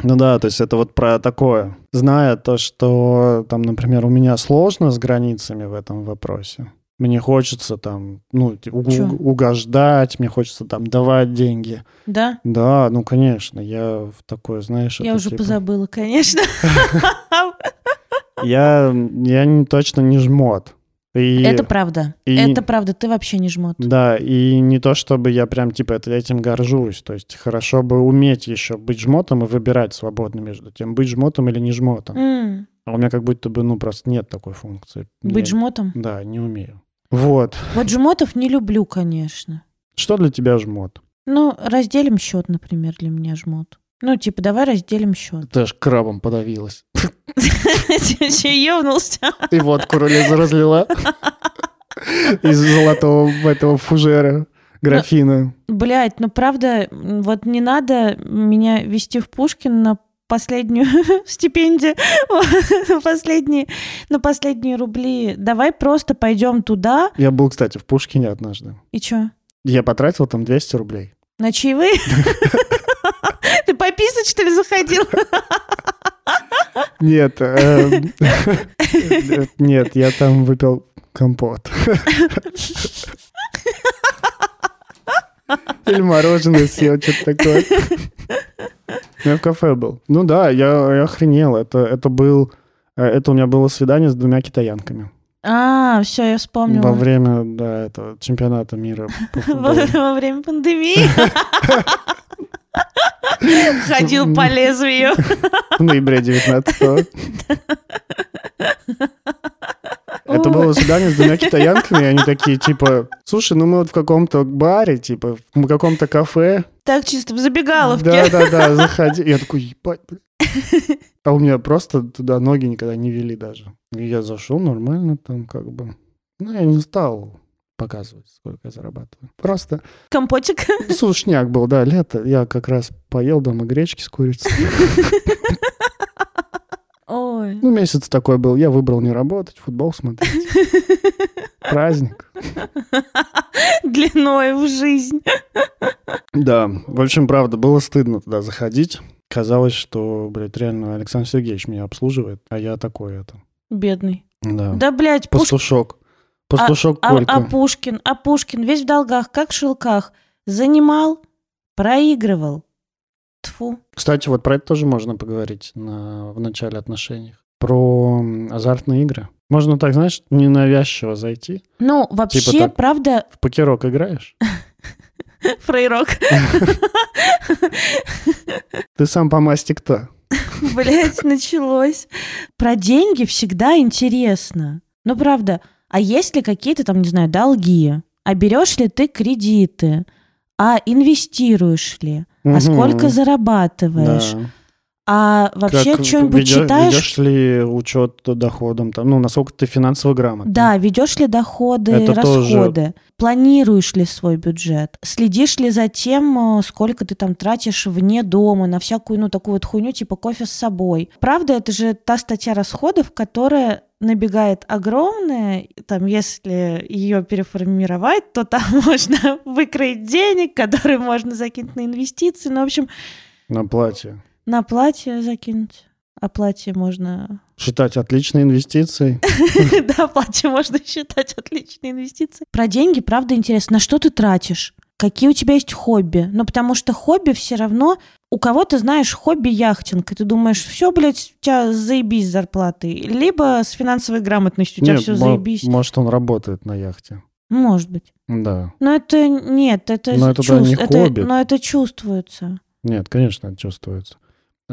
Ну да, то есть это вот про такое. Зная то, что там, например, у меня сложно с границами в этом вопросе. Мне хочется там, ну, уг- угождать, мне хочется там давать деньги. Да? Да, ну, конечно, я в такое, знаешь... Я уже типа- позабыла, конечно. Я, я не, точно не жмот. И, Это правда. и- Это правда. Ты вообще не жмот. Да, и не то, чтобы я прям, типа, это- этим горжусь. То есть хорошо бы уметь еще быть жмотом и выбирать свободно между тем, быть жмотом или не жмотом. М, А у меня как будто бы, ну, просто нет такой функции. Быть Я- жмотом? Да, не умею. Вот. Вот жмотов не люблю, конечно. Что для тебя жмот? Ну, разделим счет, например, для меня жмот. Ну, типа, давай разделим счет. Ты аж крабом подавилась. Че, ёбнулся? И водку разли- разлила из золотого этого фужера, графина. Блять, ну правда, вот не надо меня вести в Пушкин на последнюю стипендию, последние, на последние рубли. Давай просто пойдем туда. Я был, кстати, в Пушкине однажды. И чё? Я потратил там 200 рублей. На чаевые? Ты пописать, что ли, заходил? Нет, эм, нет, я там выпил компот. Или мороженое съел, что-то такое. Я в кафе был. Ну да, я, я охренел. Это, это был... э, Это у меня было свидание с двумя китаянками. А, все, я Во вспомнила. время, да, этого чемпионата мира Во во время пандемии. Ходил по лезвию. В ноябре 19 Это было свидание с двумя китаянками, и они такие, типа, слушай, ну мы вот в каком-то баре, типа, в каком-то кафе. Так чисто в забегаловке. Да-да-да, заходи. Я такой, ебать, блин. А у меня просто туда ноги никогда не вели даже. И я зашел нормально там как бы. Ну, я не стал показывать, сколько я зарабатываю. Просто Компотик. сушняк был, да, лето. Я как раз поел дома гречки с курицей. Ой. Ну, месяц такой был. Я выбрал не работать, футбол смотреть. Праздник. Длиной в жизнь. Да, в общем, правда, было стыдно туда заходить. Казалось, что, блядь, реально Александр Сергеевич меня обслуживает, а я такой это. Бедный. Да. Да, блядь, Пуш- Пастушок. Пастушок а, Колька. а Пушкин, а Пушкин весь в долгах, как в шелках. Занимал, проигрывал. Тфу. Кстати, вот про это тоже можно поговорить на, в начале отношений. Про азартные игры. Можно так, знаешь, ненавязчиво зайти. Ну, вообще, Типа так. правда, В покерок играешь? фрейрок. Ты сам по масти кто? Блять, началось. Про деньги всегда интересно. Ну, правда. А есть ли какие-то там, не знаю, долги? А берешь ли ты кредиты? А инвестируешь ли? А Мгм. сколько зарабатываешь? Да. А вообще Как что-нибудь ведё- читаешь? Ведешь ли учет доходам? Там, ну, насколько ты финансово грамотный? Да, ведешь ли доходы, Это тоже- расходы, планируешь ли свой бюджет, следишь ли за тем, э, сколько ты там тратишь вне дома на всякую, ну, такую вот хуйню, типа кофе с собой. Правда, это же та статья расходов, которая набегает огромная, там, если ее переформировать, то там можно выкроить денег, которые можно закинуть на инвестиции, ну, в общем, На платье. На платье закинуть. А платье можно Считать отличные инвестиции. Да, платье можно считать отличной инвестицией. Про деньги, правда, интересно. На что ты тратишь? Какие у тебя есть хобби? Ну, потому что хобби все равно... У кого-то, знаешь, хобби яхтинг, и ты думаешь, все, блядь, у тебя заебись с зарплатой. Либо с финансовой грамотностью у тебя все заебись. Может, он работает на яхте. Может быть. Да. Но это нет, это Но это, да, не чувств- это- хобби. но это чувствуется. Нет, конечно, это чувствуется.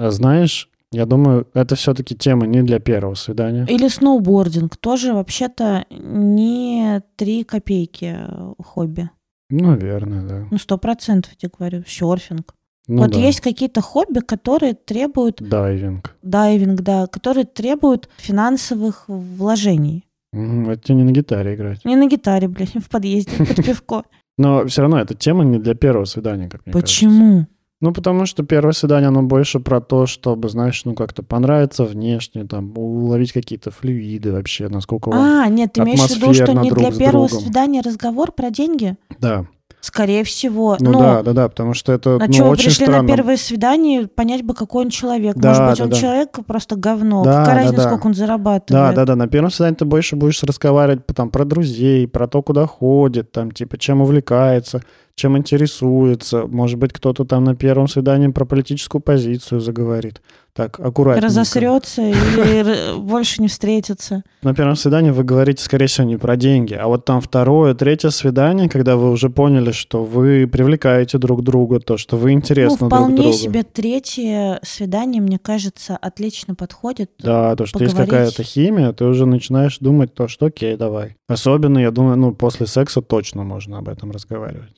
А Знаешь, я думаю, это все-таки тема не для первого свидания. Или сноубординг. Тоже вообще-то не три копейки э, хобби. Верно, да. Ну, сто процентов, я тебе говорю. Серфинг. Ну, вот да. есть какие-то хобби, которые требуют Дайвинг. дайвинг, да, которые требуют финансовых вложений. Мгм, Это тебе не на гитаре играть. Не на гитаре, блядь, в подъезде под пивко. Но все равно эта тема не для первого свидания, как мне кажется. Почему? Ну, потому что первое свидание, оно больше про то, чтобы, знаешь, ну, как-то понравиться внешне, там, уловить какие-то флюиды вообще, насколько. А, нет, ты имеешь в виду, что не для первого другом. свидания разговор про деньги? Да. Скорее всего. Ну, Но да, да, да, потому что это, на ну, чего очень пришли странно. на первое свидание, понять бы, какой он человек. Да, Может быть, да, он да. человек просто говно. Да, Какая да, разница, да. сколько он Да, зарабатывает? да, да. На первом свидании ты больше будешь разговаривать там про друзей, про то, куда ходит, там, типа, чем увлекается, чем интересуется. Может быть, кто-то там на первом свидании про политическую позицию заговорит. Так, аккуратненько. Разосрется или больше не встретится. На первом свидании вы говорите, скорее всего, не про деньги, а вот там второе, третье свидание, когда вы уже поняли, что вы привлекаете друг друга, то, что вы интересны ну, друг вполне другу. себе третье свидание, мне кажется, отлично подходит. Да, то, что есть какая-то химия, ты уже начинаешь думать то, что окей, давай. Особенно, я думаю, ну, после секса точно можно об этом разговаривать.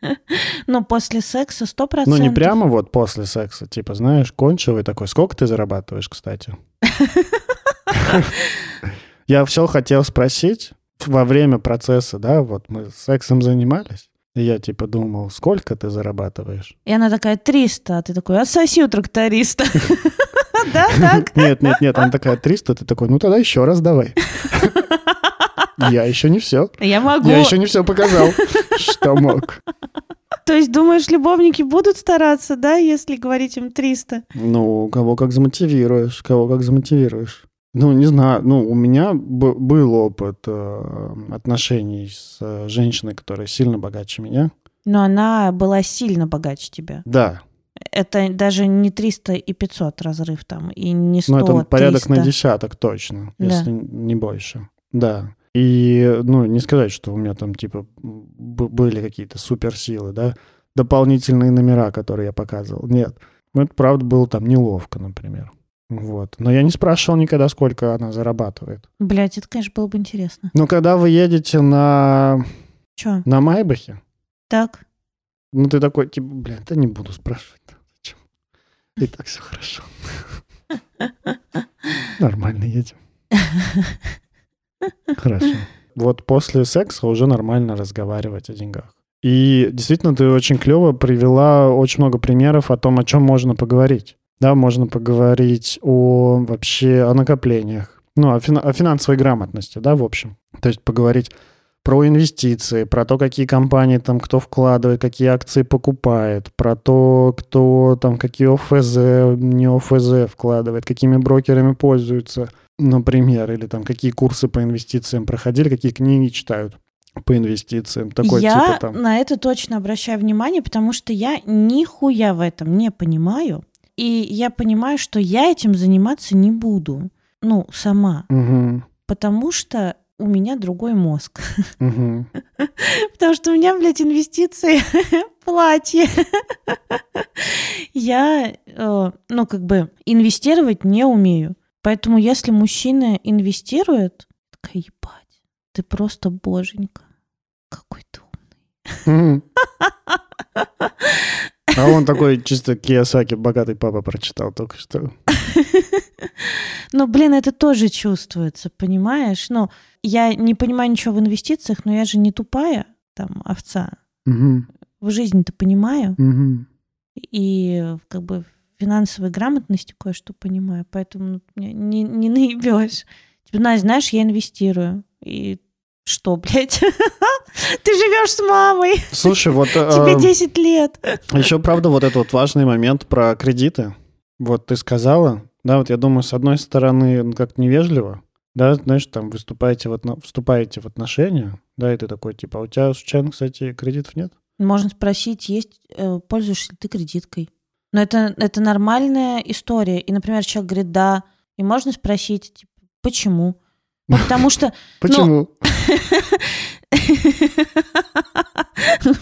Но после секса сто Ну, процентов. не прямо вот после секса, типа, знаешь, кончил и такой, сколько ты зарабатываешь, кстати? Я все хотел спросить во время процесса, да, вот мы сексом занимались, и я типа думал, сколько ты зарабатываешь? И она такая, 300, а ты такой, отсоси у тракториста. Да, так? Нет, нет, нет, она такая 300, ты такой, ну тогда еще раз давай. Я еще не все. Я могу. Я еще не все показал, что мог. То есть думаешь, любовники будут стараться, да, если говорить им 300? Ну, кого как замотивируешь, кого как замотивируешь. Ну, не знаю, ну, у меня б- был опыт э, отношений с э, женщиной, которая сильно богаче меня. Но она была сильно богаче тебя. Да, Это даже не 300 и 500 разрыв там, и не 100, но это порядок 300. на десяток точно, Да. если не больше. Да. И, ну, не сказать, что у меня там, типа, были какие-то суперсилы, да, дополнительные номера, которые я показывал. Нет. Ну, это, правда, было там неловко, например. Вот. Но я не спрашивал никогда, сколько она зарабатывает. Блять, это, конечно, было бы интересно. Но когда вы едете на, Чё? на Майбахе, Так? ну, ты такой, типа, блин, да не буду спрашивать. Зачем? И так все хорошо. Нормально едем. Хорошо. Вот после секса уже нормально разговаривать о деньгах. И действительно, ты очень клево привела очень много примеров о том, о чем можно поговорить. Да, можно поговорить о вообще о накоплениях, ну, о, фин- о финансовой грамотности, да, в общем. То есть поговорить про инвестиции, про то, какие компании там кто вкладывает, какие акции покупает, про то, кто там какие ОФЗ, не ОФЗ вкладывает, какими брокерами пользуются, например, или там какие курсы по инвестициям проходили, какие книги читают по инвестициям. Такой я типа там. на это точно обращаю внимание, потому что я нихуя в этом не понимаю. И я понимаю, что я этим заниматься не буду. Ну, сама. Мгм, Потому что у меня другой мозг. мгм. Потому что у меня, блядь, инвестиции платье. Я, э, ну, как бы, инвестировать не умею. Поэтому, если мужчина инвестирует, такая, ебать, ты просто боженька. Какой ты умный. А он такой чисто Киясаки, богатый папа прочитал только что. Ну, блин, это тоже чувствуется, понимаешь? Ну, я не понимаю ничего в инвестициях, но я же не тупая, там, овца. В жизни-то понимаю. И как бы финансовой грамотности кое-что понимаю, поэтому ну, меня не, не наебешь. Типа, Настя, знаешь, я инвестирую. И что, блядь? Ты живешь с мамой, Слушай, вот тебе э, 10 лет. еще правда вот этот вот важный момент про кредиты. Вот ты сказала, да, вот я думаю, с одной стороны, ну, как невежливо, да, знаешь, там выступаете в отно- вступаете в отношения, да, и ты такой, типа, а у тебя случайно, кстати, кредитов нет? Можно спросить, есть, э, пользуешься ли ты кредиткой. Но это, это нормальная история. И, например, человек говорит, да. И можно спросить, типа, почему? Ну, потому что Почему?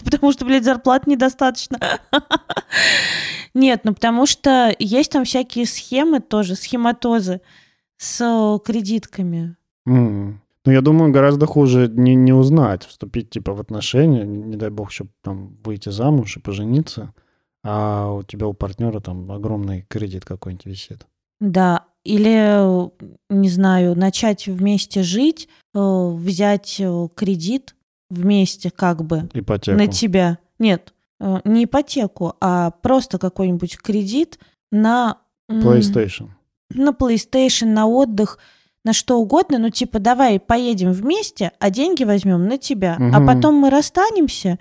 Потому что, блядь, зарплат недостаточно. Нет, ну потому что есть там всякие схемы тоже, схематозы с кредитками. Ну, я думаю, гораздо хуже не, не узнать, вступить, типа, в отношения, не, не дай бог, чтобы там выйти замуж и пожениться, а у тебя у партнера там огромный кредит какой-нибудь висит. Да, или, э, не знаю, начать вместе жить, э, взять э, кредит вместе как бы Ипотеку. на тебя. Нет, не ипотеку, а просто какой-нибудь кредит на... PlayStation. на PlayStation, на отдых, на что угодно, ну типа давай поедем вместе, а деньги возьмем на тебя, а Мгм. потом мы расстанемся,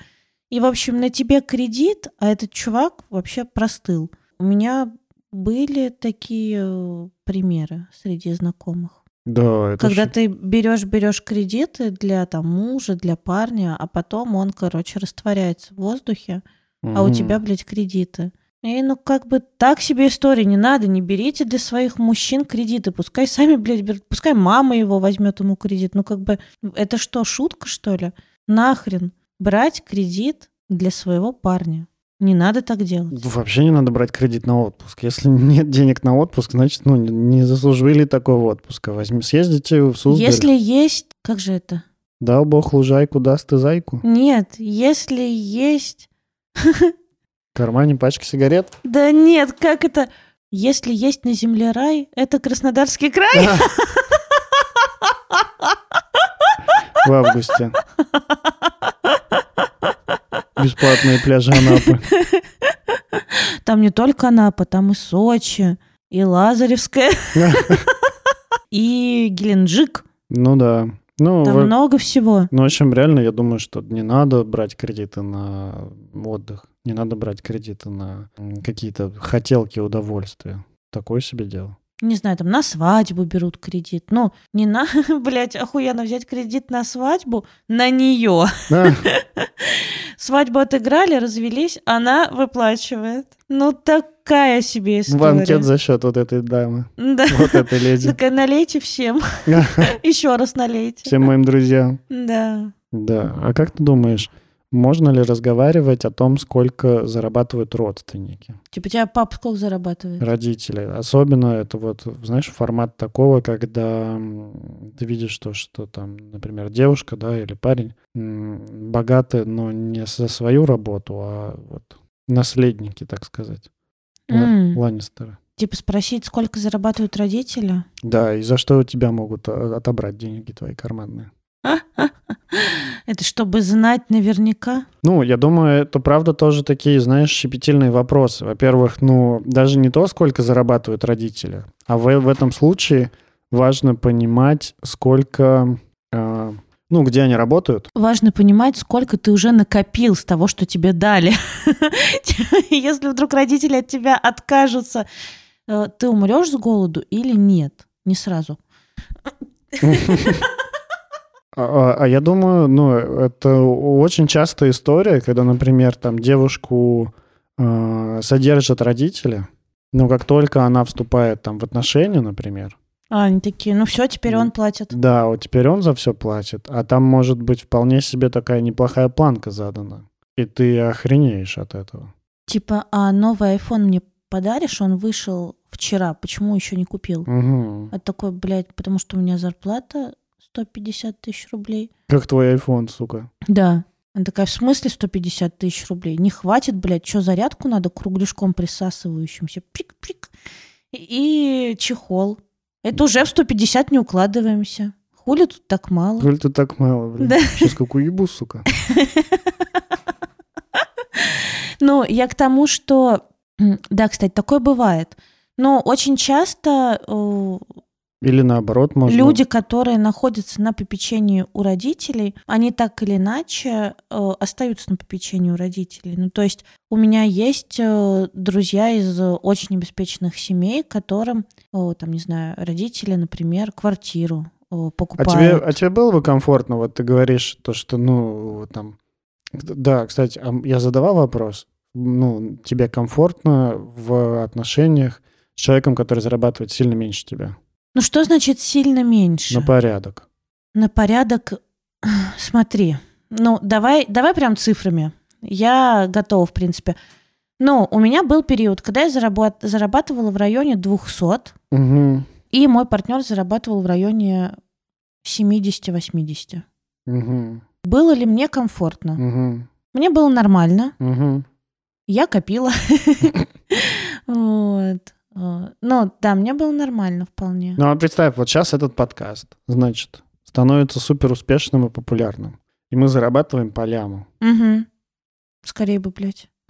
и в общем на тебе кредит, а этот чувак вообще простыл. У меня были такие э, примеры среди знакомых. Да, это Когда ж- ты берешь берешь кредиты для там мужа, для парня, а потом он, короче, растворяется в воздухе, а у тебя, блядь, кредиты. И ну как бы так себе история, не надо, не берите для своих мужчин кредиты, пускай сами, блядь, берут, пускай мама его возьмет ему кредит. Ну как бы это что, шутка что ли? Нахрен брать кредит для своего парня. Не надо так делать. Вообще не надо брать кредит на отпуск. Если нет денег на отпуск, значит, ну, не- заслужили такого отпуска. Возьми, съездите в Суздаль. Если есть, как же это? Дал бог лужайку, даст и зайку. Нет, если есть, В кармане пачка сигарет. да нет, как это? Если есть на земле рай, это Краснодарский край. В августе. Бесплатные пляжи Анапы. Там не только Анапа, там и Сочи, и Лазаревская, и Геленджик. Ну да. Ну, Там во- много всего. ну, в общем, реально, я думаю, что не надо брать кредиты на отдых. Не надо брать кредиты на какие-то хотелки удовольствия. Такое себе дело. Не знаю, там на свадьбу берут кредит. Ну, не на, блядь, охуенно взять кредит на свадьбу, на нее. Да. Свадьбу отыграли, развелись, она выплачивает. Ну, такая себе история. Банкет за счет вот этой дамы. Да. Вот этой леди. Такая, налейте всем. Еще раз налейте. Всем моим друзьям. Да. Да. А как ты думаешь, можно ли разговаривать о том, сколько зарабатывают родственники, Типа, у тебя папа сколько зарабатывает? родители? Особенно это вот, знаешь, формат такого, когда ты видишь, что, что там, например, девушка, да, или парень богаты, но не за свою работу, а вот наследники, так сказать. Ла- М. Ланнистеры. Типа, спросить, сколько зарабатывают родители? Да, и за что у тебя могут а, отобрать деньги твои карманные? Это чтобы знать наверняка? Ну, я думаю, это правда тоже такие, знаешь, щепетильные вопросы. Во-первых, ну, даже не то, сколько зарабатывают родители, а в, в этом случае важно понимать, сколько, э, ну, где они работают. Важно понимать, сколько ты уже накопил с того, что тебе дали. Если вдруг родители от тебя откажутся, э, ты умрешь с голоду или нет? Не сразу. А, а, а я думаю, ну, это очень частая история, когда, например, там девушку э, содержат родители, но как только она вступает там в отношения, например. А, они такие, ну все, теперь он платит. Да, вот теперь он за все платит, а там может быть вполне себе такая неплохая планка задана, и ты охренеешь от этого. Типа, а новый iPhone мне подаришь, он вышел вчера, почему еще не купил? Угу. А такой, блядь, потому что у меня зарплата 150 тысяч рублей. Как твой iPhone, сука. Да. Она такая, в смысле 150 тысяч рублей? Не хватит, блядь, что зарядку надо кругляшком присасывающимся? Прик-прик. И, и чехол. Это уже в 150 не укладываемся. Хули тут так мало? Хули тут так мало, блин. Да. Сейчас как уебу, сука. Ну, я к тому, что... Да, кстати, такое бывает. Но очень часто э, Или наоборот, можно... Люди, которые находятся на попечении у родителей, они так или иначе э, остаются на попечении у родителей. Ну, то есть у меня есть э, друзья из очень обеспеченных семей, которым, э, там, не знаю, родители, например, квартиру э, А покупают. тебе, а тебе было бы комфортно, вот ты говоришь то, что, ну, там... Да, кстати, а я задавал вопрос. Ну, тебе комфортно в отношениях с человеком, который зарабатывает сильно меньше тебя? Ну, что значит сильно меньше? На порядок. На порядок, смотри. Ну, давай, давай прям цифрами. Я готова, в принципе. Ну, у меня был период, когда я зарабат- зарабатывала в районе 200, Угу. и мой партнер зарабатывал в районе 70-80. Угу. Было ли мне комфортно? Угу. Мне было нормально. Угу. Я копила. Вот. Ну, да, мне было нормально вполне. Ну, а представь, вот сейчас этот подкаст, значит, становится супер успешным и популярным. И мы зарабатываем по ляму. Мгм. Скорее бы, блядь.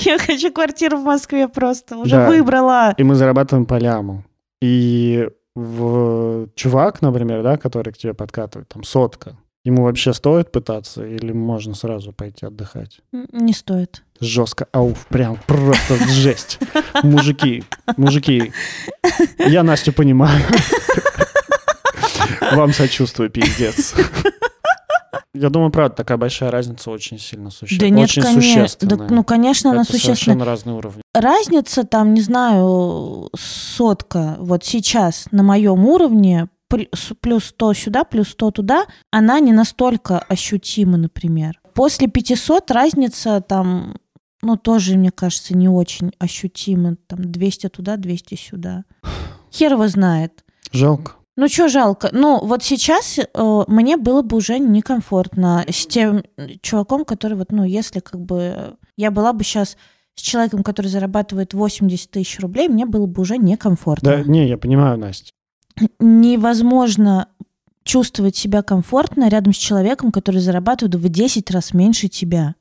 Я хочу квартиру в Москве просто. Уже выбрала. И мы зарабатываем по ляму. И в чувак, например, да, который к тебе подкатывает, там сотка, ему вообще стоит пытаться или можно сразу пойти отдыхать? Не стоит. Жестко, ауф, прям просто жесть. Мужики, мужики, я Настю понимаю. Вам сочувствую, пиздец. Я думаю, правда, такая большая разница очень сильно существенна. Да нет, очень конечно. существенная. Да, ну, конечно, она Это существенна. совершенно разные уровни. Разница там, не знаю, сотка вот сейчас на моем уровне, плюс 100 сюда, плюс 100 туда, она не настолько ощутима, например. После 500 разница там, ну, тоже, мне кажется, не очень ощутима. Там 200 туда, 200 сюда. Хер его знает. Жалко. Ну, что жалко? Ну, вот сейчас э, мне было бы уже некомфортно с тем чуваком, который вот, ну, если как бы я была бы сейчас с человеком, который зарабатывает 80 тысяч рублей, мне было бы уже некомфортно. Да, не, я понимаю, Настя. Невозможно чувствовать себя комфортно рядом с человеком, который зарабатывает в 10 раз меньше тебя.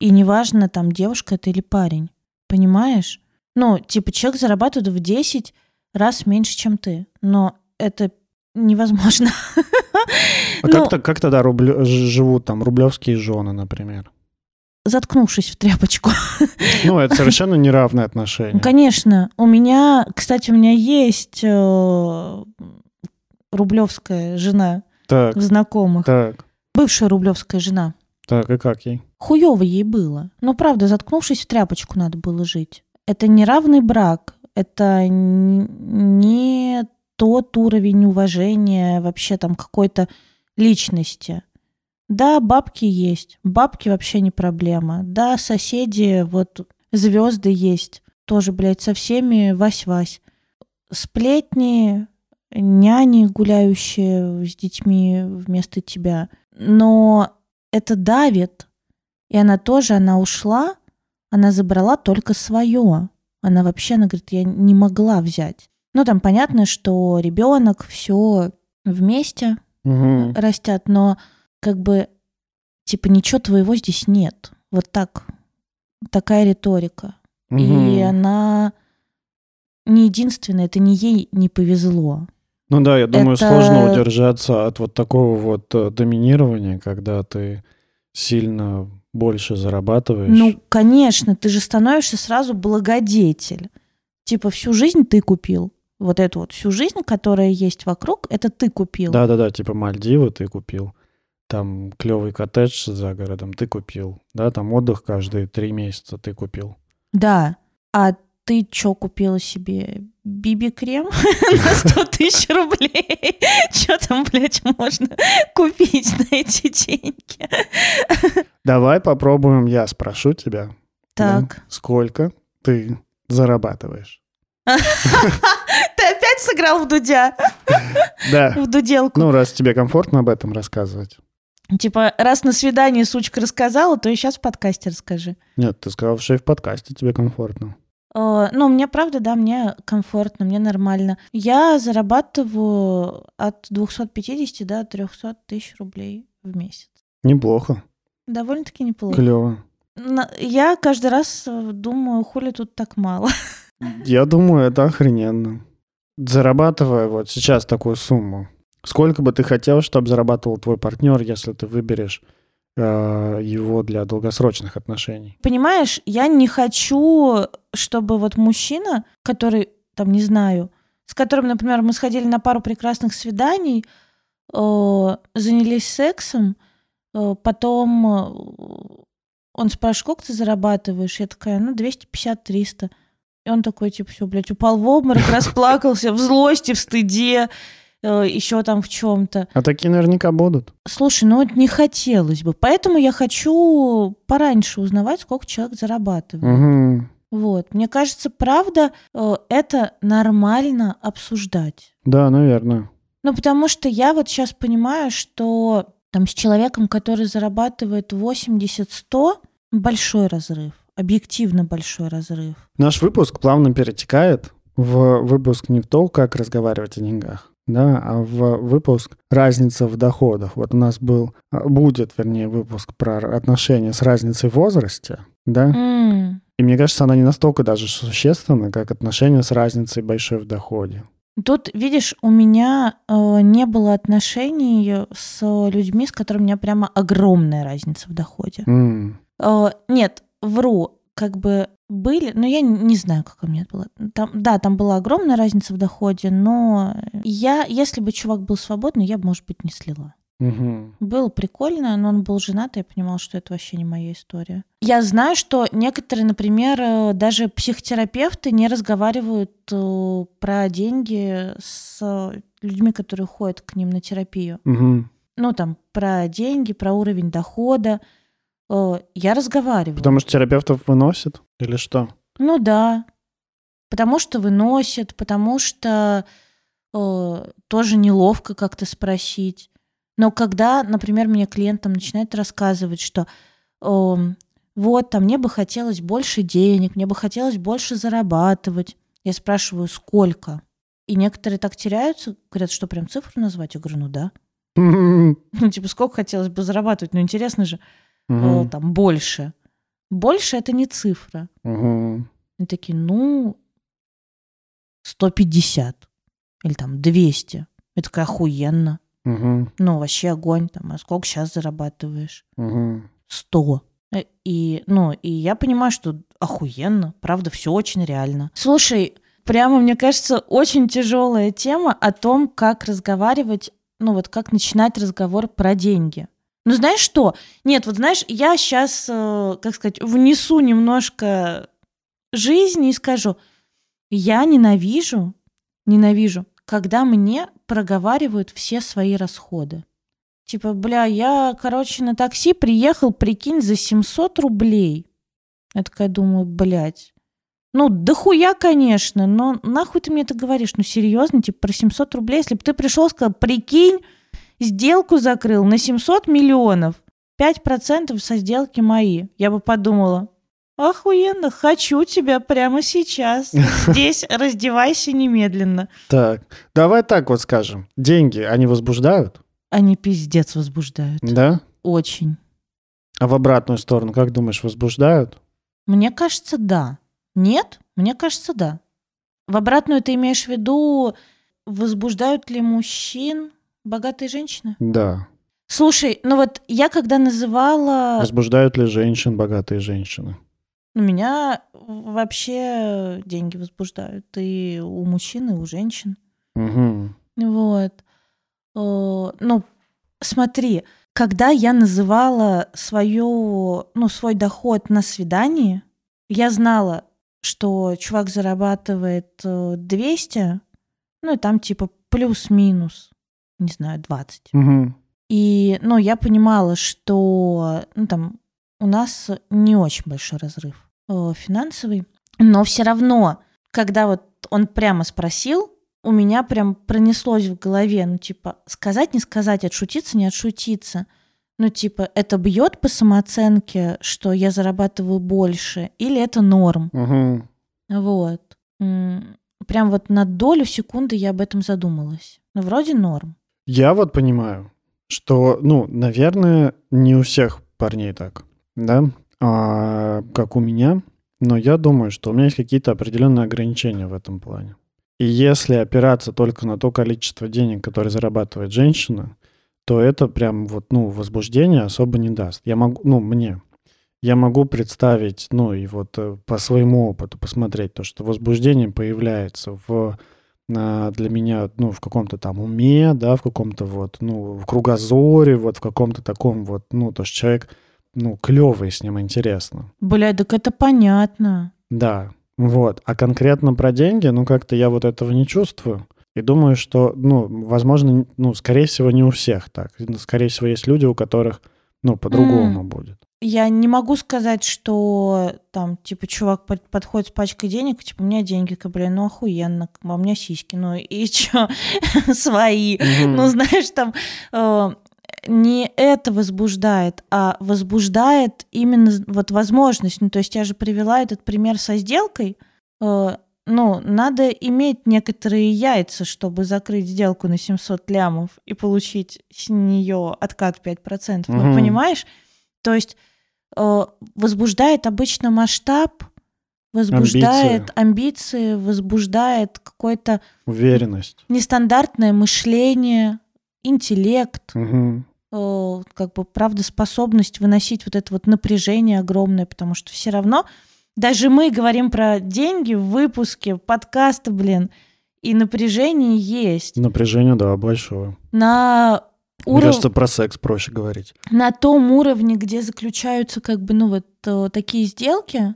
И неважно, там, девушка это или парень. Понимаешь? Ну, типа, человек зарабатывает в 10 раз меньше, чем ты. Но это невозможно. А Ну, как, то как тогда ж- живут там рублевские жены, например? Заткнувшись в тряпочку. Ну, это совершенно неравные Ну, отношения. Конечно. У меня, кстати, у меня есть э, рублевская жена Так, в знакомых. так, Бывшая рублевская жена. так, и как ей? Хуёво ей было. Ну, правда, заткнувшись в тряпочку надо было жить. Это неравный брак. Это не тот уровень уважения вообще там какой-то личности. Да, бабки есть. Бабки вообще не проблема. Да, соседи, вот звезды есть. Тоже, блядь, со всеми вась-вась. Сплетни, няни, гуляющие с детьми вместо тебя. Но это давит. И она тоже, она ушла, она забрала только свое. Она вообще, она говорит, я не могла взять. Ну, там понятно, что ребенок, все вместе Мгм. растят, но как бы типа ничего твоего здесь нет. Вот так. Такая риторика. И Мгм. она не единственная, это не ей не повезло. Ну да, я думаю, Это- сложно удержаться от вот такого вот э, доминирования, когда ты сильно больше зарабатываешь. Ну, конечно, ты же становишься сразу благодетель. Типа всю жизнь ты купил. Вот эту вот всю жизнь, которая есть вокруг, это ты купил. Да-да-да, типа Мальдивы ты купил, там клевый коттедж за городом ты купил, да, там отдых каждые три месяца ты купил. Да. А ты что купила себе? Биби-крем на 100 тысяч рублей? Что там, блядь, можно купить на эти деньги? Давай попробуем, я спрошу тебя. да, Так. сколько ты зарабатываешь? Ты опять сыграл в Дудя? Да. В Дуделку? Ну, раз тебе комфортно об этом рассказывать. Типа, раз на свидании сучка рассказала, то и сейчас в подкасте расскажи. Нет, ты сказал, что и в подкасте тебе комфортно. Э, Ну, мне правда, да, мне комфортно, мне нормально. Я зарабатываю от 250 до 300 тысяч рублей в месяц. Неплохо, Довольно-таки неплохо. клево. Я каждый раз э, думаю, хули тут так мало. Я думаю, это охрененно. Зарабатывая вот сейчас такую сумму, сколько бы ты хотел, чтобы зарабатывал твой партнер, если ты выберешь э, его для долгосрочных отношений? Понимаешь, я не хочу, чтобы вот мужчина, который, там, не знаю, с которым, например, мы сходили на пару прекрасных свиданий, э, занялись сексом, э, потом э, он спрашивает, сколько ты зарабатываешь? Я такая, ну, 250-300. И он такой, типа, все, блядь, упал в обморок, расплакался в злости, в стыде, еще там в чем-то. А такие наверняка будут. Слушай, ну вот не хотелось бы. Поэтому я хочу пораньше узнавать, сколько человек зарабатывает. Мгм. Вот. Мне кажется, правда, э, это нормально обсуждать. Да, наверное. Ну, потому что я вот сейчас понимаю, что там с человеком, который зарабатывает 80-100, большой разрыв. Объективно большой разрыв. Наш выпуск плавно перетекает в выпуск не в то, как разговаривать о деньгах, да, а в выпуск разница в доходах. Вот у нас был, а, будет, вернее, выпуск про отношения с разницей в возрасте, да, М. и мне кажется, она не настолько даже существенна, как отношения с разницей большой в доходе. Тут, видишь, у меня э, не было отношений с людьми, с которыми у меня прямо огромная разница в доходе. М, Э, нет, вру, как бы были, но я не знаю, как у меня это было. Там, да, там была огромная разница в доходе, но я, если бы чувак был свободный, я бы, может быть, не слила. мгм. Было прикольно, но он был женат, и я понимала, что это вообще не моя история. Я знаю, что некоторые, например, даже психотерапевты не разговаривают э, про деньги с людьми, которые ходят к ним на терапию. Мгм. Ну, там, про деньги, про уровень дохода. Э, Я разговариваю. Потому что терапевтов выносит или что? Ну да. Потому что выносят, потому что э, тоже неловко как-то спросить. Но когда, например, мне клиент там начинает рассказывать, что эм, вот, там, мне бы хотелось больше денег, мне бы хотелось больше зарабатывать. Я спрашиваю, сколько? И некоторые так теряются, говорят, что прям цифру назвать? Я говорю, ну да. Ну, типа, сколько хотелось бы зарабатывать? Ну, интересно же, Мгм. там, больше. Больше — это не цифра. Мгм. Они такие, ну, 150 или там 200. Я такая, охуенно. Мгм. Ну, вообще огонь. Там, а сколько сейчас зарабатываешь? Мгм. 100. Э, И, ну, и я понимаю, что охуенно. Правда, все очень реально. Слушай, прямо, мне кажется, очень тяжелая тема о том, как разговаривать, ну, вот как начинать разговор про деньги. Ну, знаешь что? Нет, вот знаешь, я сейчас, как сказать, внесу немножко жизни и скажу, я ненавижу, ненавижу, когда мне проговаривают все свои расходы. Типа, бля, я, короче, на такси приехал, прикинь, за 700 рублей. Я такая думаю, блядь. Ну, дохуя, конечно, но нахуй ты мне это говоришь? Ну, серьезно, типа, про 700 рублей? Если бы ты пришел сказал, прикинь, сделку закрыл на 700 миллионов, 5% со сделки мои. Я бы подумала, охуенно, хочу тебя прямо сейчас. Здесь раздевайся немедленно. Так, давай так вот скажем. Деньги, они возбуждают, Они пиздец возбуждают. да? Очень. А в обратную сторону, как думаешь, возбуждают? Мне кажется, да. Нет? Мне кажется, да. В обратную ты имеешь в виду, возбуждают ли мужчин богатые женщины? Да. Слушай, ну вот я когда называла... Возбуждают ли женщин богатые женщины? Ну, меня вообще деньги возбуждают и у мужчин, и у женщин. Угу. Вот. Э, Ну, смотри, когда я называла свою, ну, свой доход на свидании, я знала, что чувак зарабатывает э, 200, ну, и там типа плюс-минус, не знаю, 20. Угу. И, ну, я понимала, что, ну, там, у нас не очень большой разрыв э, финансовый, но все равно, когда вот он прямо спросил, у меня прям пронеслось в голове, ну, типа, сказать, не сказать, отшутиться, не отшутиться. Ну, типа, это бьет по самооценке, что я зарабатываю больше, или это норм? Угу. Вот. Прям вот на долю секунды я об этом задумалась. Ну, вроде норм. Я вот понимаю, что, ну, наверное, не у всех парней так, да, а, как у меня, но я думаю, что у меня есть какие-то определенные ограничения в этом плане. И если опираться только на то количество денег, которое зарабатывает женщина, то это прям вот, ну, возбуждение особо не даст. Я могу, ну, мне, я могу представить, ну, и вот э, по своему опыту посмотреть то, что возбуждение появляется в для меня, ну, в каком-то там уме, да, в каком-то вот, ну, в кругозоре, вот в каком-то таком вот, ну, то, что человек, ну, клевый, с ним интересно. Бля, так это понятно. Да, вот. А конкретно про деньги, ну, как-то я вот этого не чувствую. И думаю, что, ну, возможно, ну, скорее всего, не у всех так. Скорее всего, есть люди, у которых, ну, по-другому будет. Я не могу сказать, что там, типа, чувак под- подходит с пачкой денег, типа, у меня деньги, как, блин, ну охуенно, а у меня сиськи, ну и чё, свои. Ну, знаешь, там э, не это возбуждает, а возбуждает именно вот возможность. Ну, то есть я же привела этот пример со сделкой. Э, ну, надо иметь некоторые яйца, чтобы закрыть сделку на 700 лямов и получить с нее откат 5%. Ну, понимаешь? То есть возбуждает обычно масштаб, возбуждает амбиции, возбуждает какое-то Уверенность. нестандартное мышление, интеллект, э, как бы, правда, способность выносить вот это вот напряжение огромное, потому что все равно, даже мы говорим про деньги в выпуске подкаста, блин, и напряжение есть. Напряжение, да, большое. На, Мне уров- кажется, про секс проще говорить. на том уровне, где заключаются как бы, ну вот э, такие сделки,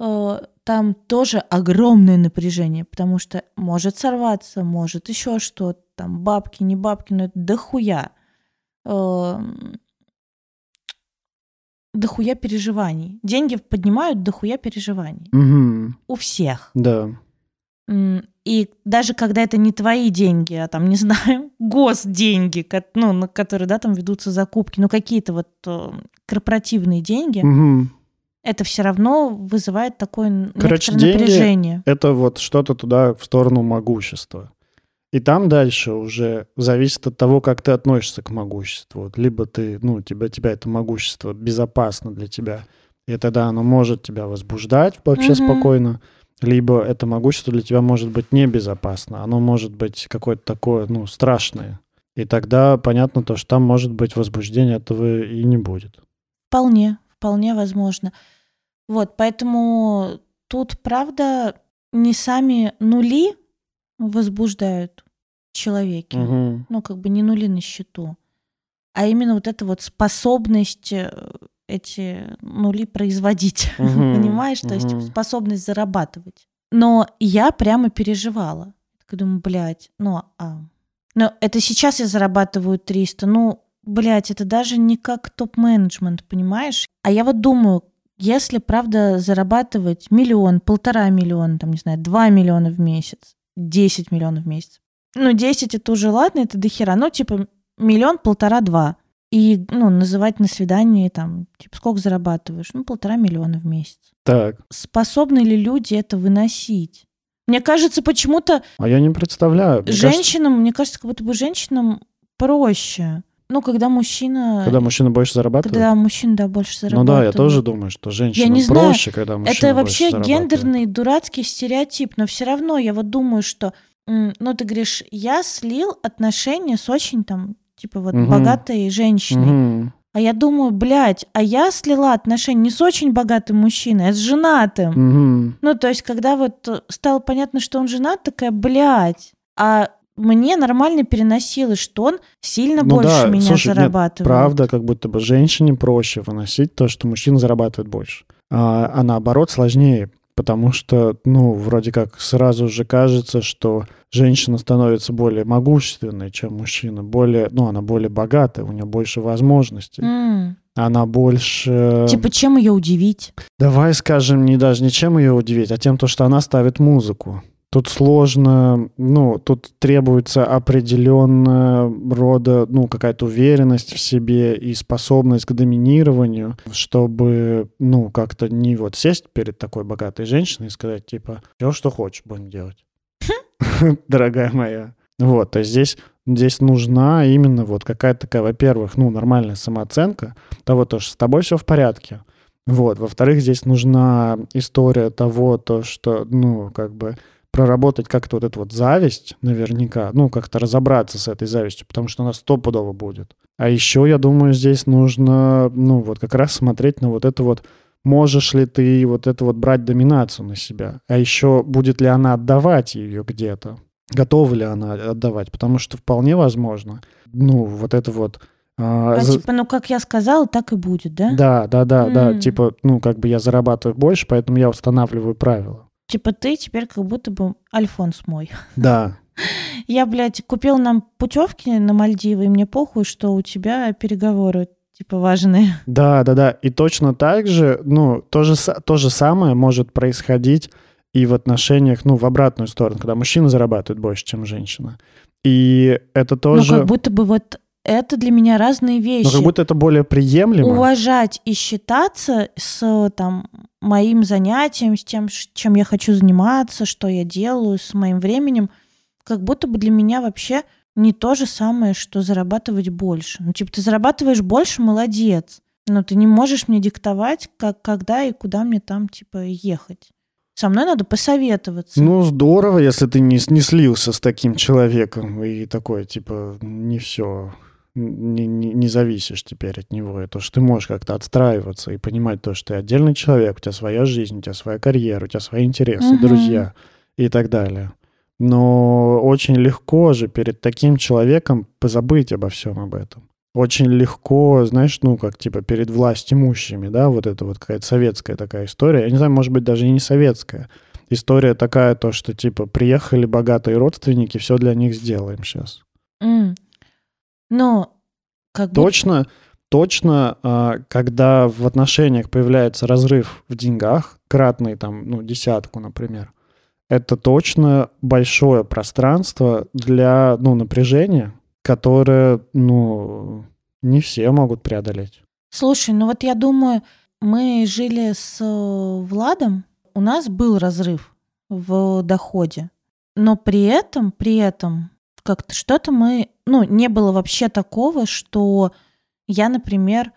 э, там тоже огромное напряжение, потому что может сорваться, может еще что-то, там бабки, не бабки, но это дохуя. Эм, Дохуя переживаний. Деньги поднимают дохуя переживаний. Мгм. У всех. Да. И даже когда это не твои деньги, а там, не знаю, госденьги, ну, на которые, да, там ведутся закупки, ну, какие-то вот э, корпоративные деньги, Мгм. это все равно вызывает такое Короче, напряжение. это вот что-то туда в сторону могущества. И там дальше уже зависит от того, как ты относишься к могуществу. Либо ты, ну, тебя, тебя это могущество безопасно для тебя, и тогда оно может тебя возбуждать вообще Мгм. спокойно, либо это могущество для тебя может быть небезопасно, оно может быть какое-то такое, ну, страшное. И тогда понятно то, что там может быть возбуждение, этого и не будет. Вполне, вполне возможно. Вот, поэтому тут, правда, не сами нули возбуждают человеки. Мгм. ну, как бы не нули на счету, а именно вот эта вот способность э, эти нули производить, Мгм, понимаешь? То есть способность зарабатывать. Но я прямо переживала. Так думаю, блядь, ну, а... Но это сейчас я зарабатываю 300, ну, блядь, это даже не как топ-менеджмент, понимаешь? А я вот думаю, если, правда, зарабатывать миллион, полтора миллиона, там, не знаю, два миллиона в месяц, 10 миллионов в месяц, ну, 10 это уже ладно, это дохера. Ну, типа, миллион, полтора, два. И, ну, называть на свидании, там, типа, сколько зарабатываешь? Ну, полтора миллиона в месяц. Так, Способны ли люди это выносить? Мне кажется, почему-то а я не представляю. Мне кажется, женщинам, мне кажется, как будто бы женщинам проще. Ну, когда мужчина... Когда мужчина больше зарабатывает? Когда мужчина, да, больше зарабатывает. Ну да, я тоже думаю, что женщинам не знаю, проще, когда мужчина Это вообще гендерный дурацкий стереотип, но все равно я вот думаю, что, ну ты говоришь, я слил отношения с очень там, типа вот Мгм. богатой женщиной. Мгм. А я думаю, блядь, а я слила отношения не с очень богатым мужчиной, а с женатым. Мгм. Ну, то есть, когда вот стало понятно, что он женат, такая, блядь, а мне нормально переносилось, что он сильно Ну больше да, меня слушай, нет, зарабатывает. Правда, как будто бы женщине проще выносить то, что мужчина зарабатывает больше. А, а наоборот сложнее, потому что, ну, вроде как сразу же кажется, что женщина становится более могущественной, чем мужчина, более, ну, она более богатая, у нее больше возможностей, М, она больше... Типа, чем ее удивить? Давай скажем, не даже ничем ее удивить, а тем, то, что она ставит музыку. Тут сложно, ну, тут требуется определенного рода, ну, какая-то уверенность в себе и способность к доминированию, чтобы, ну, как-то не вот сесть перед такой богатой женщиной и сказать, типа, все, что хочешь, будем делать. Дорогая моя. Вот, есть здесь, здесь нужна именно вот какая-то такая, во-первых, ну, нормальная самооценка того, то, что с тобой все в порядке. Вот. Во-вторых, здесь нужна история того, то, что, ну, как бы проработать как-то вот эту вот зависть наверняка, ну, как-то разобраться с этой завистью, потому что она стопудово будет. А еще, я думаю, здесь нужно, ну, вот как раз смотреть на вот это вот, можешь ли ты вот это вот брать доминацию на себя, а еще будет ли она отдавать ее где-то, готова ли она отдавать, потому что вполне возможно, ну, вот это вот... а, А, за- типа, ну, как я сказала, так и будет, да? да, да, да, да. М. Типа, ну, как бы я зарабатываю больше, поэтому я устанавливаю правила. Типа, ты теперь как будто бы Альфонс мой. Да. Я, блядь, купил нам путевки на Мальдивы, и мне похуй, что у тебя переговоры, типа, важные. Да, да, да. И точно так же, ну, то же, то же самое может происходить и в отношениях, ну, в обратную сторону, когда мужчина зарабатывает больше, чем женщина. И это тоже... Ну, как будто бы вот это для меня разные вещи. ну, как будто это более приемлемо. уважать и считаться с там моим занятием, с тем, чем я хочу заниматься, что я делаю с моим временем, как будто бы для меня вообще не то же самое, что зарабатывать больше. Ну, типа, ты зарабатываешь больше, молодец. Но ты не можешь мне диктовать, как, когда и куда мне там, типа, ехать. Со мной надо посоветоваться. Ну, здорово, если ты не, не слился с таким человеком и такой, типа, не все, не, не, не зависишь теперь от него. И то, что ты можешь как-то отстраиваться и понимать то, что ты отдельный человек, у тебя своя жизнь, у тебя своя карьера, у тебя свои интересы, Мгм. друзья и так далее. Но очень легко же перед таким человеком позабыть обо всем об этом. Очень легко, знаешь, ну, как типа перед власть имущими, да, вот это вот какая-то советская такая история. Я не знаю, может быть, даже и не советская. История такая, то, что типа приехали богатые родственники, все для них сделаем сейчас. М. Но как будто... Точно, точно, а, когда в отношениях появляется разрыв в деньгах, кратный там, ну, десятку, например, это точно большое пространство для, ну, напряжения, которое, ну, не все могут преодолеть. Слушай, ну вот я думаю, мы жили с э, Владом, у нас был разрыв в доходе, но при этом, при этом как-то что-то мы, ну, не было вообще такого, что я, например,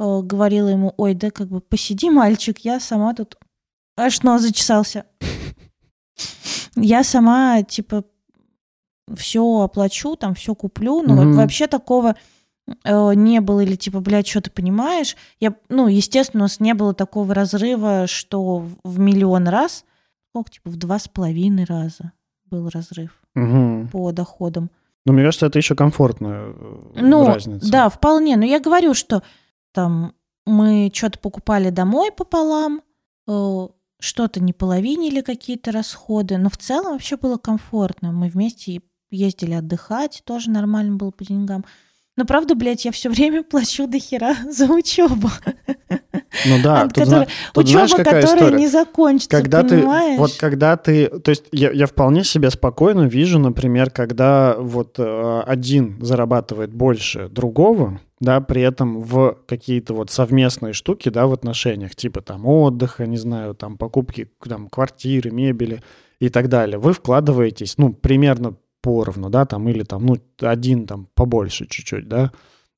э, говорила ему, ой, да как бы посиди, мальчик, я сама тут аж нос зачесался. Я сама, типа, все оплачу, там все куплю, но Мгм. вообще такого э, не было, или типа, блядь, что ты понимаешь? Я, ну, естественно, у нас не было такого разрыва, что в, в миллион раз, сколько, типа, в два с половиной раза был разрыв Мгм. по доходам. Но мне кажется, это еще комфортная э, Ну, разница. да, вполне. Но я говорю, что там мы что-то покупали домой пополам, э, что-то не половинили какие-то расходы, но в целом вообще было комфортно. Мы вместе ездили отдыхать, тоже нормально было по деньгам. Но правда, блядь, я все время плачу до хера за учебу. Ну да, От тут, которой- тут знаешь, Учеба, какая которая история? не закончится, когда понимаешь? ты вот когда ты то есть я, я вполне себе спокойно вижу например когда вот э, один зарабатывает больше другого да при этом в какие-то вот совместные штуки да в отношениях типа там отдыха не знаю там покупки там квартиры мебели и так далее вы вкладываетесь ну примерно поровну да там или там ну один там побольше чуть-чуть да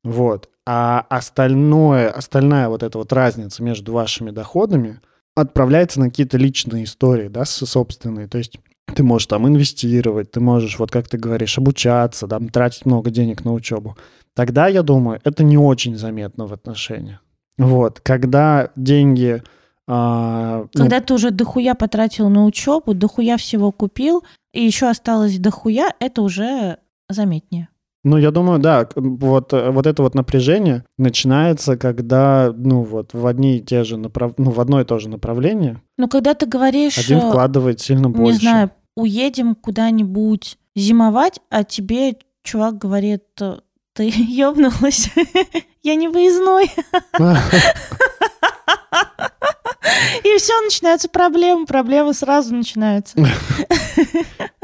Вот. А остальное, остальная вот эта вот разница между вашими доходами отправляется на какие-то личные истории, да, собственные. То есть ты можешь там инвестировать, ты можешь, вот как ты говоришь, обучаться, там, тратить много денег на учебу. Тогда, я думаю, это не очень заметно в отношениях. Вот, когда деньги... А, ну когда ты уже дохуя потратил на учебу, дохуя всего купил, и еще осталось дохуя, это уже заметнее. Ну, я думаю, да, вот, э, вот это вот напряжение начинается, когда, ну, вот в одни и те же направ... ну, в одно и то же направление. Ну, когда ты говоришь... Один э, вкладывает сильно больше. Не знаю, уедем куда-нибудь зимовать, а тебе чувак говорит, ты ёбнулась, я не выездной. И все, начинаются проблемы, проблемы сразу начинаются.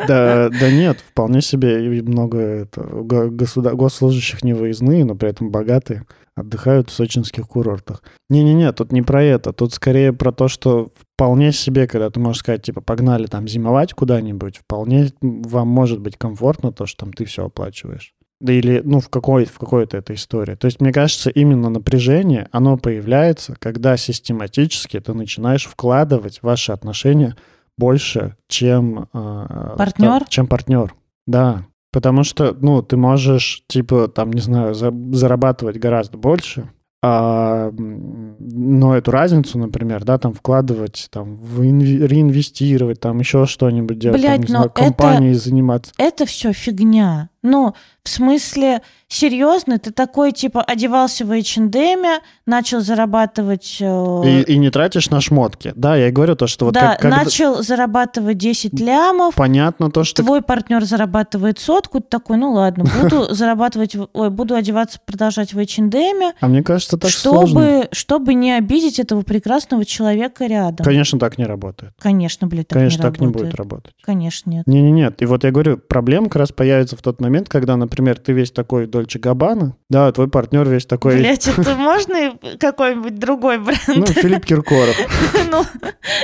Да, да нет, вполне себе много госслужащих не выездные, но при этом богатые, отдыхают в сочинских курортах. Не-не-не, тут не про это, тут скорее про то, что вполне себе, когда ты можешь сказать, типа, погнали там зимовать куда-нибудь, вполне вам может быть комфортно то, что там ты все оплачиваешь. Да или, ну, в, какой, в какой-то этой истории. То есть, мне кажется, именно напряжение, оно появляется, когда систематически ты начинаешь вкладывать в ваши отношения больше, чем... Э, партнер? чем партнер, да. Потому что, ну, ты можешь, типа, там, не знаю, за, зарабатывать гораздо больше, а, но эту разницу, например, да, там вкладывать, там, в инви- реинвестировать, там еще что-нибудь делать, Блядь, там, не знаю, компанией это, заниматься. Это все фигня. Ну, в смысле, серьезно, ты такой, типа, одевался в H&M, начал зарабатывать... Э... И, и не тратишь на шмотки. Да, я и говорю то, что вот Да, как, начал зарабатывать 10 лямов. Понятно то, что... Твой партнер зарабатывает сотку, ты такой, ну ладно, буду зарабатывать, ой, буду одеваться, продолжать в H&M. А мне кажется, так чтобы, сложно. Чтобы не обидеть этого прекрасного человека рядом. Конечно, так не работает. Конечно, блядь, так Конечно, не так работает. не будет работать. Конечно, нет. Не-не-нет. И вот я говорю, проблема как раз появится в тот момент, момент, когда, например, ты весь такой Дольче Габбана, да, твой партнер весь такой... Блять, это можно какой-нибудь другой бренд? Ну, Филипп Киркоров. Ну,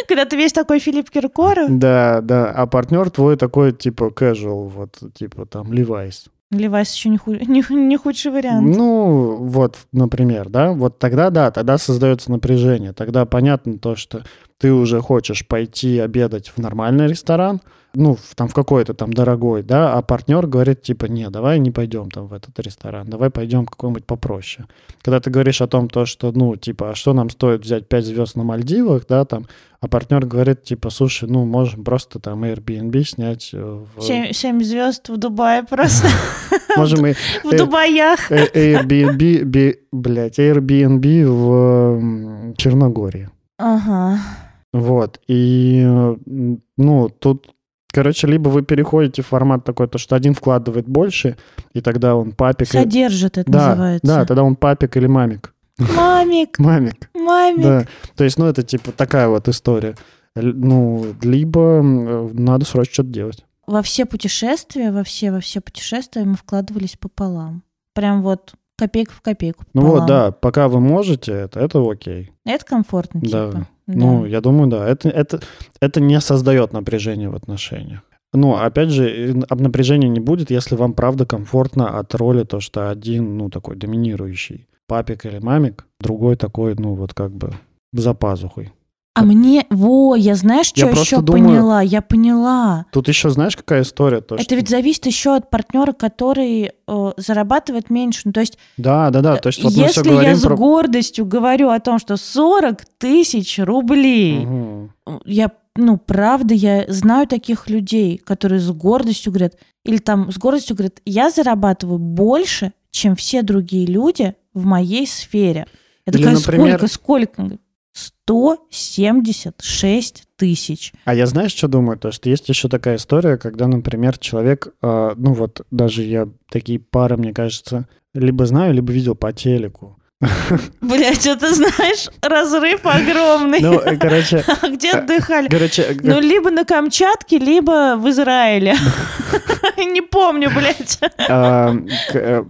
когда ты весь такой Филипп Киркоров? Да, да, а партнер твой такой, типа, casual, вот, типа, там, Levi's. Levi's еще не, ху... не, не худший вариант. Ну, вот, например, да, вот тогда, да, тогда создается напряжение. Тогда понятно то, что ты уже хочешь пойти обедать в нормальный ресторан, ну, в, там в какой-то там дорогой, да, а партнер говорит, типа, не, давай не пойдем там в этот ресторан, давай пойдем какой-нибудь попроще. Когда ты говоришь о том, то, что, ну, типа, а что нам стоит взять 5 звезд на Мальдивах, да, там, а партнер говорит, типа, слушай, ну, можем просто там Airbnb снять. Э, в... 7, 7 звезд в Дубае просто. Можем и... В Дубаях. Airbnb, блядь, Airbnb в Черногории. Ага. Вот, и, ну, тут Короче, либо вы переходите в формат такой, то что один вкладывает больше, и тогда он папик. Содержит, это да, называется. Да, тогда он папик или мамик. Мамик. Мамик. Мамик. Да. То есть, ну, это типа такая вот история. Ну, либо надо срочно что-то делать. Во все путешествия, во все, во все путешествия мы вкладывались пополам. Прям вот копейка в копейку. Пополам. Ну вот, да, пока вы можете, это, это окей. Это комфортно, да. типа. Ну, я думаю, да. Это, это, это не создает напряжение в отношениях. Ну, опять же, напряжения не будет, если вам правда комфортно от роли то, что один, ну, такой доминирующий папик или мамик, другой такой, ну, вот как бы за пазухой. А мне, во, я знаешь, что я еще думаю, поняла? Я поняла. Тут еще знаешь, какая история? То, Это что... ведь зависит еще от партнера, который э, зарабатывает меньше. Ну, то есть, да, да, да. То есть, вот если я с про... гордостью говорю о том, что 40 тысяч рублей, угу. я, ну, правда, я знаю таких людей, которые с гордостью говорят, или там с гордостью говорят, я зарабатываю больше, чем все другие люди в моей сфере. Я или, такая, например... сколько, сколько? 176 тысяч. А я знаешь, что думаю? То, что есть еще такая история, когда, например, человек, э, ну вот даже я такие пары, мне кажется, либо знаю, либо видел по телеку. Бля, что ты знаешь, разрыв огромный. Ну, э, короче... А где отдыхали? Короче... Ну, либо на Камчатке, либо в Израиле. Не помню, блядь. Э,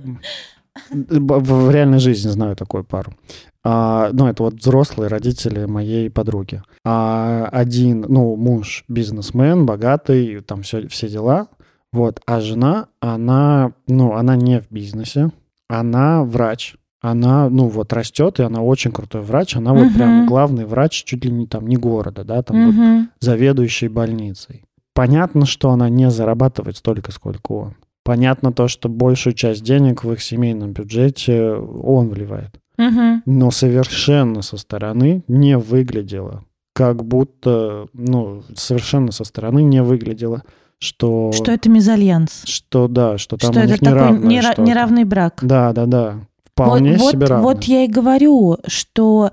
в реальной жизни знаю такую пару. А, ну, это вот взрослые родители моей подруги. А один, ну, муж бизнесмен, богатый, там все, все дела. Вот, а жена, она, ну, она не в бизнесе, она врач. Она, ну, вот растет, и она очень крутой врач. Она вот Мгм. прям главный врач чуть ли не там, не города, да, там вот Мгм. заведующей больницей. Понятно, что она не зарабатывает столько, сколько он. Понятно то, что большую часть денег в их семейном бюджете он вливает. Мгм. Но совершенно со стороны не выглядело. Как будто, ну, совершенно со стороны не выглядело, что... Что это мезальянс? Что да, что там Что у это них такой неравное нера- что-то. неравный брак? Да, да, да. Вполне вот, себе вот, равное. вот я и говорю, что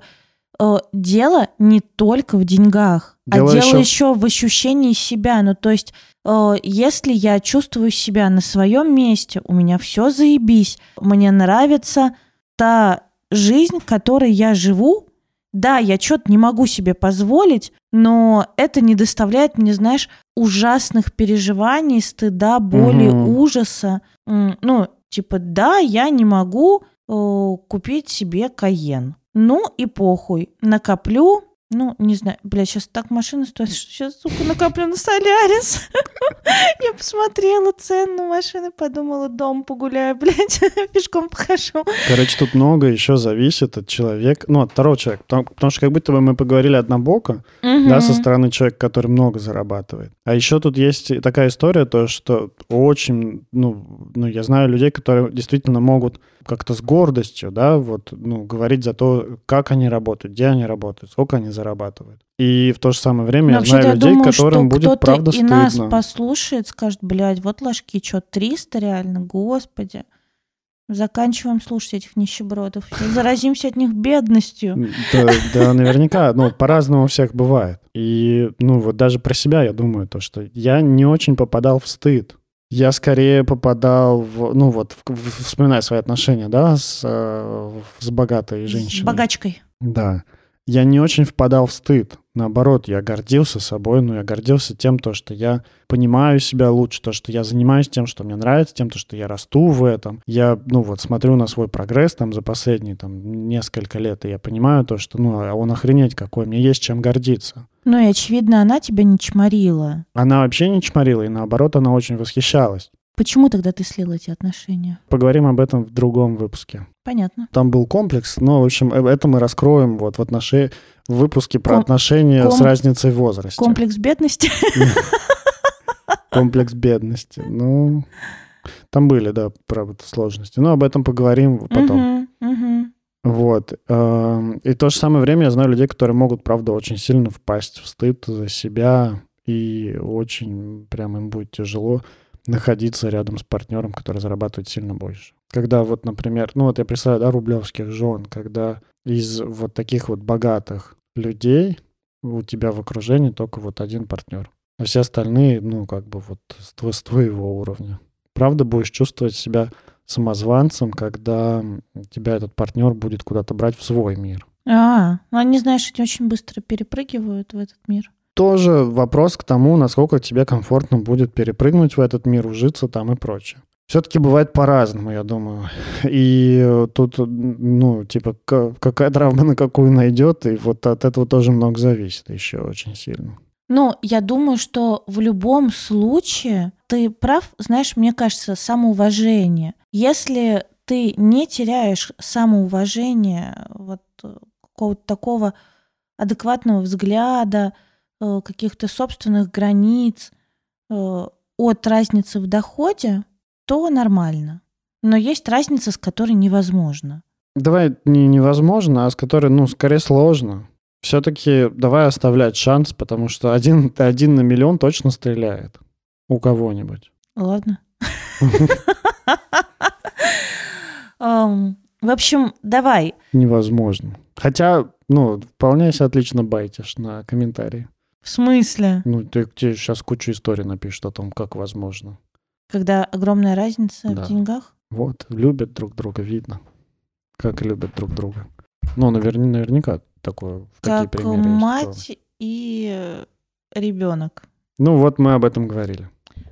э, дело не только в деньгах, Дело а дело еще- еще... в ощущении себя. Ну, то есть, э, если я чувствую себя на своем месте, у меня все заебись, мне нравится та жизнь, которой я живу. Да, я что-то не могу себе позволить, но это не доставляет мне, знаешь, ужасных переживаний, стыда, боли, Мгм. ужаса. Ну, типа, да, я не могу э, купить себе Каен. Ну и похуй. Накоплю, ну, не знаю, бля, сейчас так машина стоит, что сейчас, сука, накоплю на Солярис. Я посмотрела цену на машины, подумала, дом погуляю, блядь, пешком похожу. Короче, тут много еще зависит от человека, ну, от второго человека. Потому, потому что как будто бы мы поговорили однобоко, да, со стороны человека, который много зарабатывает. А еще тут есть такая история, то, что очень, ну, ну, я знаю людей, которые действительно могут как-то с гордостью, да, вот, ну, говорить за то, как они работают, где они работают, сколько они зарабатывают. И в то же самое время Но я знаю я людей, думаю, которым будет правда и нас стыдно. послушает, скажет, блядь, вот ложки, что, 300 реально, господи. Заканчиваем слушать этих нищебродов. Заразимся от них бедностью. Да, да, наверняка, ну, по-разному у всех бывает. И, ну, вот даже про себя я думаю, то, что я не очень попадал в стыд. Я скорее попадал в, ну, вот, в- в- вспоминая свои отношения, да, с, э, с богатой С женщиной. богачкой. Да. Я не очень впадал в стыд. Наоборот, я гордился собой, но я гордился тем, то, что я понимаю себя лучше, то, что я занимаюсь тем, что мне нравится, тем, то, что я расту в этом. Я, ну вот, смотрю на свой прогресс там за последние там несколько лет, и я понимаю то, что, ну, а он охренеть какой, мне есть чем гордиться. Ну и, очевидно, она тебя не чморила. Она вообще не чморила, и наоборот, она очень восхищалась. Почему тогда ты слил эти отношения? Поговорим об этом в другом выпуске. Понятно. Там был комплекс, но, в общем, э- это мы раскроем вот в, отношении, в выпуске про Ком- отношения с ком- разницей в возрасте. Комплекс бедности. Комплекс бедности. Ну, там были, да, правда, сложности. Но об этом поговорим потом. Вот. эм, И в то же самое время я знаю людей, которые могут, правда, очень сильно впасть в стыд за себя. И очень прям им будет тяжело находиться рядом с партнером, который зарабатывает сильно больше. Когда вот, например, ну вот я представляю, да, рублевских жен, когда из вот таких вот богатых людей у тебя в окружении только вот один партнер. А все остальные, ну, как бы вот с, тво- с твоего уровня. Правда, будешь чувствовать себя самозванцем, когда тебя этот партнер будет куда-то брать в свой мир. А, ну они, знаешь, очень быстро перепрыгивают в этот мир. Тоже вопрос к тому, насколько тебе комфортно будет перепрыгнуть в этот мир, ужиться там и прочее. Все-таки бывает по-разному, я думаю. И тут, ну, типа, какая травма на какую найдет, и вот от этого тоже много зависит еще очень сильно. Ну, я думаю, что в любом случае ты прав, знаешь, мне кажется, самоуважение. Если ты не теряешь самоуважение, вот э, какого-то такого адекватного взгляда, каких-то собственных границ э, от разницы в доходе, то нормально. Но есть разница, с которой невозможно. Давай не невозможно, а с которой, ну, скорее сложно. Все-таки давай оставлять шанс, потому что один, один на миллион точно стреляет у кого-нибудь. Ладно. В общем, давай. Невозможно. Хотя, ну, вполне себе отлично байтишь на комментарии. В смысле? Ну, ты, тебе сейчас кучу историй напишут о том, как возможно. Когда огромная разница Да. в деньгах? Вот, любят друг друга, видно. Как любят друг друга. Ну, навер- наверняка такое, такие Как примеры есть, что- мать и ребенок. Ну, вот мы об этом говорили.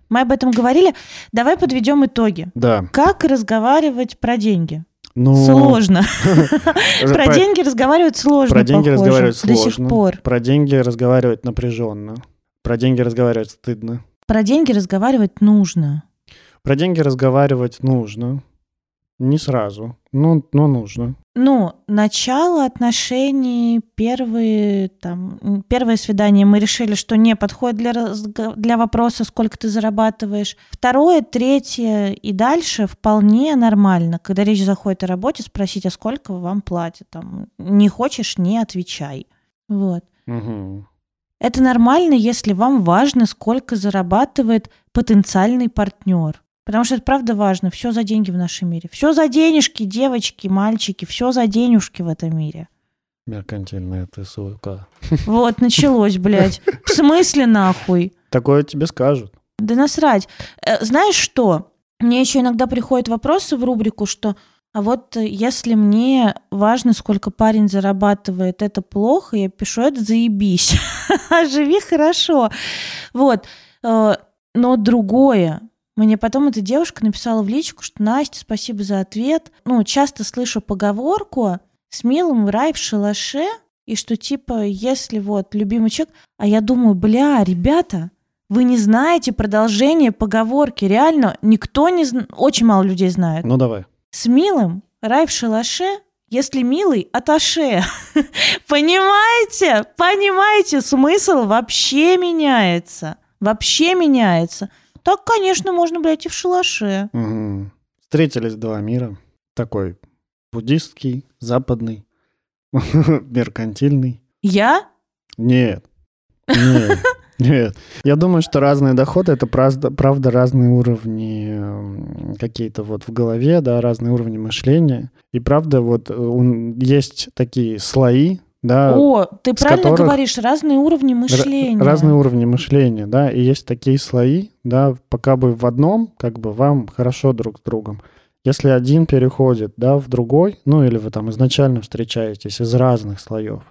Мы об этом говорили. Давай подведем итоги. Да. Как разговаривать про деньги? Ну, Сложно. Про деньги разговаривать сложно, Про деньги разговаривать до сложно. сих пор. Про деньги разговаривать напряженно. Про деньги разговаривать стыдно. Про деньги разговаривать нужно. Про деньги разговаривать нужно. Не сразу. Ну, но нужно. Ну, начало отношений, первые, там, первое свидание мы решили, что не подходит для, для вопроса, сколько ты зарабатываешь. Второе, третье и дальше вполне нормально. Когда речь заходит о работе, спросить, а сколько вам платят. Там, не хочешь, не отвечай. Вот. Мгм. Это нормально, если вам важно, сколько зарабатывает потенциальный партнер. Потому что это правда важно. Все за деньги в нашем мире. Все за денежки, девочки, мальчики. Все за денежки в этом мире. Меркантильная ты, сука. Вот, началось, блядь. В смысле нахуй? Такое тебе скажут. Да насрать. Э, Знаешь что? Мне еще иногда приходят вопросы в рубрику, что а вот если мне важно, сколько парень зарабатывает, это плохо, я пишу, это заебись. Живи хорошо. Вот. Э, Но другое. Мне потом эта девушка написала в личку, что Настя, спасибо за ответ. Ну, часто слышу поговорку с милым в рай в шалаше, и что типа, если вот любимый человек, а я думаю, бля, ребята, вы не знаете продолжение поговорки. Реально, никто не знает, очень мало людей знает. Ну, давай. С милым рай в шалаше, если милый, аташе. Понимаете? Понимаете? Смысл вообще меняется. Вообще меняется. Так, конечно, можно, блядь, и в шалаше. Мгм. Встретились два мира. Такой буддистский, западный, меркантильный. Я? Нет. Нет. Нет. Я думаю, что разные доходы это правда, правда разные уровни м, какие-то вот в голове, да, разные уровни мышления. И правда, вот э, есть такие слои, да, О, ты правильно которых- говоришь, разные уровни мышления. разные уровни мышления, да, и есть такие слои, да, пока бы в одном, как бы вам хорошо друг с другом. Если один переходит, да, в другой, ну или вы там изначально встречаетесь из разных слоев,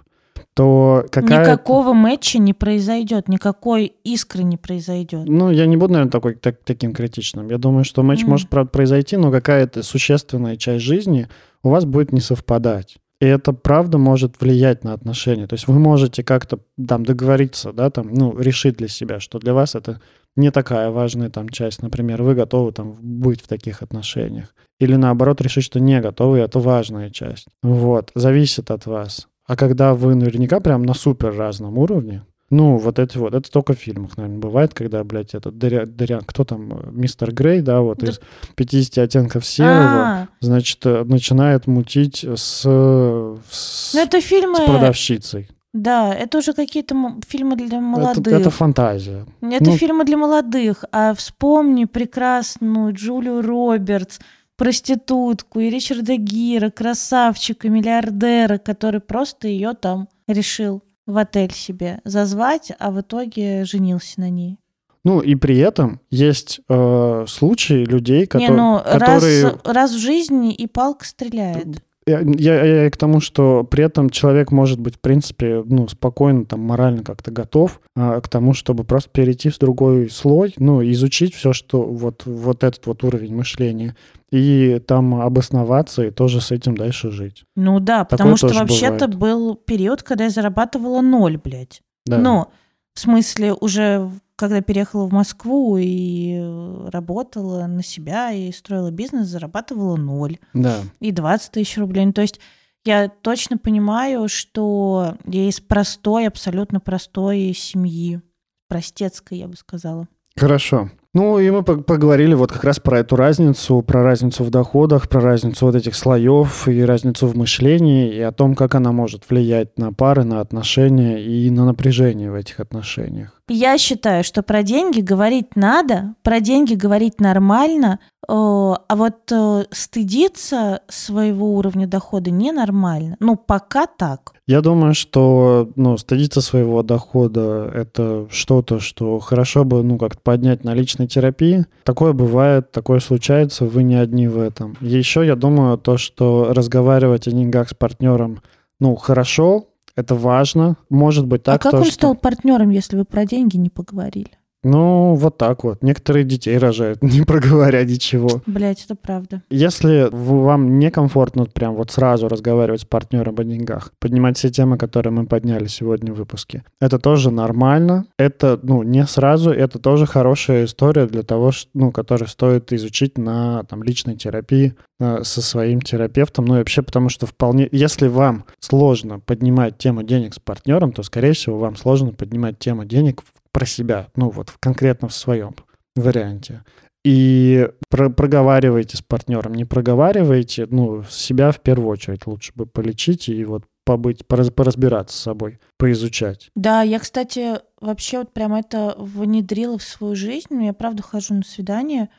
то какая Никакого матча не произойдет, никакой искры не произойдет. Ну, я не буду, наверное, такой, так- таким критичным. Я думаю, что матч Мгм. может, правда, произойти, но какая-то существенная часть жизни у вас будет не совпадать. И это, правда, может влиять на отношения. То есть вы можете как-то там договориться, да, там, ну, решить для себя, что для вас это не такая важная там часть. Например, вы готовы там быть в таких отношениях. Или наоборот решить, что не готовы, и это важная часть. Вот, зависит от вас. А когда вы наверняка прям на супер разном уровне, ну, вот эти вот, это только в фильмах, наверное, бывает, когда, блядь, этот Дыря, Дыря- кто там, э, мистер Грей, да, вот Да. из 50 оттенков серого, А, значит, э, начинает мутить с, э, с, ну это фильмы, с продавщицей. да, это уже какие-то фильмы для молодых. Это, это фантазия. Это Ну- фильмы для молодых. А вспомни прекрасную Джулию Робертс, проститутку, и Ричарда Гира, красавчика, миллиардера, который просто ее там решил в отель себе зазвать, а в итоге женился на ней. Ну, и при этом есть э, случаи людей, Не, которые... ну которые... раз, раз в жизни и палка стреляет. Я, я- я к тому, что при этом человек может быть, в принципе, ну, спокойно, там, морально как-то готов а, к тому, чтобы просто перейти в другой слой, ну, изучить все, что вот, вот этот вот уровень мышления, и там обосноваться, и тоже с этим дальше жить. Ну да, Такое потому что вообще-то был период, когда я зарабатывала ноль, блядь. Да. Ну, в смысле, уже когда переехала в Москву и работала на себя и строила бизнес, зарабатывала ноль. Да. И 20 тысяч рублей. Ну, то есть я точно понимаю, что я из простой, абсолютно простой семьи. Простецкой, я бы сказала. Хорошо. Ну, и мы пог- поговорили вот как раз про эту разницу, про разницу в доходах, про разницу вот этих слоев и разницу в мышлении, и о том, как она может влиять на пары, на отношения и на напряжение в этих отношениях. Я считаю, что про деньги говорить надо, про деньги говорить нормально, э, а вот э, стыдиться своего уровня дохода ненормально. Ну, пока так. Я думаю, что ну, стыдиться своего дохода — это что-то, что хорошо бы ну, как-то поднять на личной терапии. Такое бывает, такое случается, вы не одни в этом. Еще я думаю, то, что разговаривать о деньгах с партнером, ну, хорошо, это важно. Может быть так, а как то, он что... стал партнером, если вы про деньги не поговорили? Ну, вот так вот. Некоторые детей рожают, не проговоря ничего. Блять, это правда. Если вам некомфортно прям вот сразу разговаривать с партнером о деньгах, поднимать все темы, которые мы подняли сегодня в выпуске, это тоже нормально. Это, ну, не сразу, это тоже хорошая история для того, ну, которую стоит изучить на там, личной терапии э, со своим терапевтом. Ну, и вообще, потому что вполне... Если вам сложно поднимать тему денег с партнером, то, скорее всего, вам сложно поднимать тему денег про себя, ну, вот конкретно в своем варианте. И про- проговаривайте с партнером, не проговаривайте, ну, себя в первую очередь лучше бы полечить и вот побыть, пораз- поразбираться с собой, поизучать. Да, я, кстати, вообще вот прям это внедрила в свою жизнь. Я правда хожу на свидание,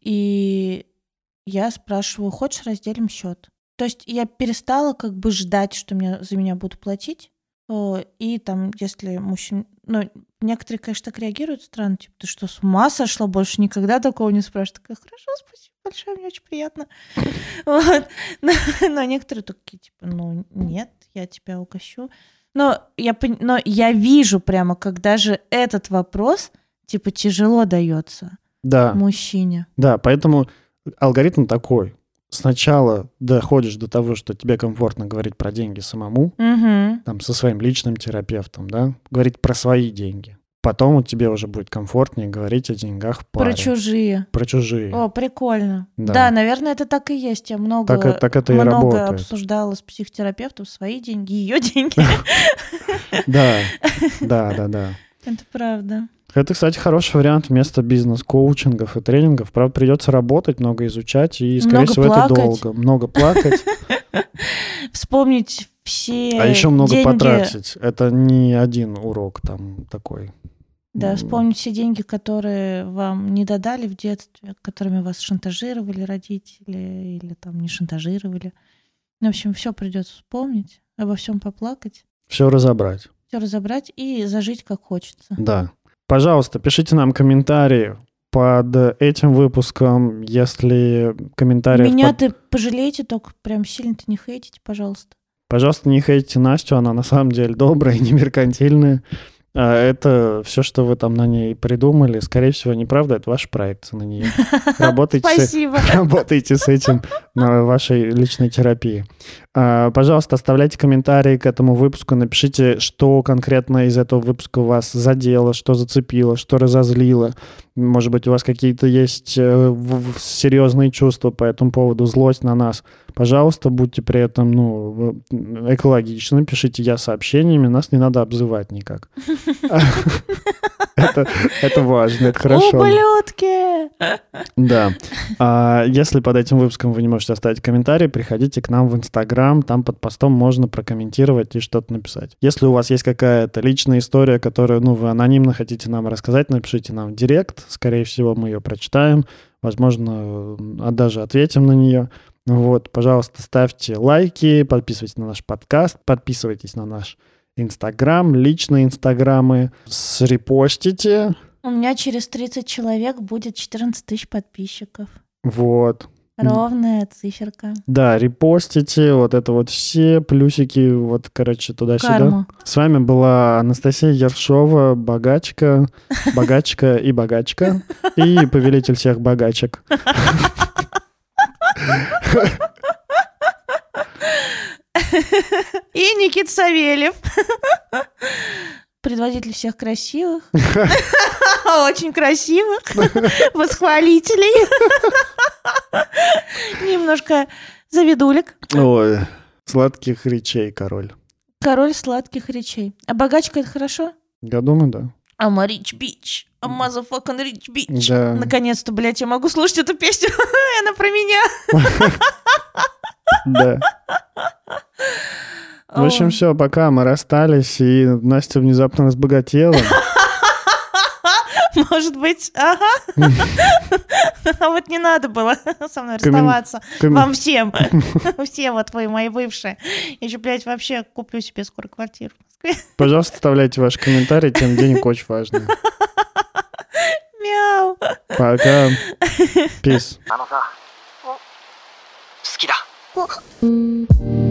и я спрашиваю, хочешь разделим счет? То есть я перестала как бы ждать, что мне, за меня будут платить. О, И там, если мужчин... Ну, некоторые, конечно, так реагируют странно. Типа, ты что, с ума сошла? Больше никогда такого не спрашивают. Такая, хорошо, спасибо большое, мне очень приятно. Вот. Но, но некоторые такие, типа, ну, нет, я тебя угощу. Но я, но я вижу прямо, как даже этот вопрос, типа, тяжело дается Да, мужчине. да, поэтому алгоритм такой. Сначала доходишь до того, что тебе комфортно говорить про деньги самому, Угу. там, со своим личным терапевтом, да, говорить про свои деньги. Потом тебе уже будет комфортнее говорить о деньгах в паре. Про чужие. Про чужие. О, прикольно. Да. Да. наверное, это так и есть. Я много, Так, и- так это и много работает. обсуждала с психотерапевтом свои деньги, ее деньги. Да, да, да, да. Это правда. Это, кстати, хороший вариант вместо бизнес-коучингов и тренингов. Правда, придется работать, много изучать, и, скорее Много всего, это плакать. долго. Много плакать, Вспомнить все а еще много деньги, потратить. Это не один урок там такой. Да, вспомнить все деньги, которые вам не додали в детстве, которыми вас шантажировали родители или там не шантажировали. В общем, все придется вспомнить, обо всем поплакать, Все разобрать. все разобрать и зажить как хочется. Да. Пожалуйста, пишите нам комментарии под этим выпуском, если комментарии... Меня ты пожалейте, только прям сильно-то не хейтите, пожалуйста. Пожалуйста, не хейтите Настю, она на самом деле добрая, не меркантильная. А Это все, что вы там на ней придумали, скорее всего, неправда, это ваша проекция на нее. Работайте с, Спасибо. работайте с этим на вашей личной терапии. А, Пожалуйста, оставляйте комментарии к этому выпуску, напишите, что конкретно из этого выпуска вас задело, что зацепило, что разозлило. Может быть, у вас какие-то есть э, серьезные чувства по этому поводу, злость на нас. Пожалуйста, будьте при этом ну, экологичны, пишите я сообщениями, нас не надо обзывать никак. Это это важно, это хорошо. Ублюдки! Да. А если под этим выпуском вы не можете оставить комментарий, приходите к нам в Инстаграм, там под постом можно прокомментировать и что-то написать. Если у вас есть какая-то личная история, которую, ну, вы анонимно хотите нам рассказать, напишите нам в директ, скорее всего, мы ее прочитаем, возможно, а даже ответим на нее. Вот, пожалуйста, ставьте лайки, подписывайтесь на наш подкаст, подписывайтесь на наш Инстаграм, личные Инстаграмы, срепостите, У меня через 30 человек будет 14 тысяч подписчиков. вот. Ровная циферка. Да, репостите, вот это вот все плюсики, вот, короче, туда-сюда. Карма. С вами была Анастасия Ершова, богачка, богачка и богачка, и повелитель всех богачек. И Никит Савельев. Предводитель всех красивых. Очень красивых. Восхвалителей. Немножко завидулик. Ой, сладких речей, король. Король сладких речей. А богачка это хорошо? Я думаю, да. I'm a rich bitch. A motherfucking rich bitch. Да. Наконец-то, блядь, я могу слушать эту песню. Она про меня. Да. В общем, все, пока, мы расстались, и Настя внезапно разбогатела. Может быть, ага. А вот не надо было со мной Коммен- расставаться. Ком- Вам всем. Все вот вы мои бывшие. Я еще, блядь, вообще куплю себе скоро квартиру в Москве. Пожалуйста, оставляйте ваши комментарии, тем денег очень важно. Мяу. Пока. Peace. あのさ好きだ Mm-hmm.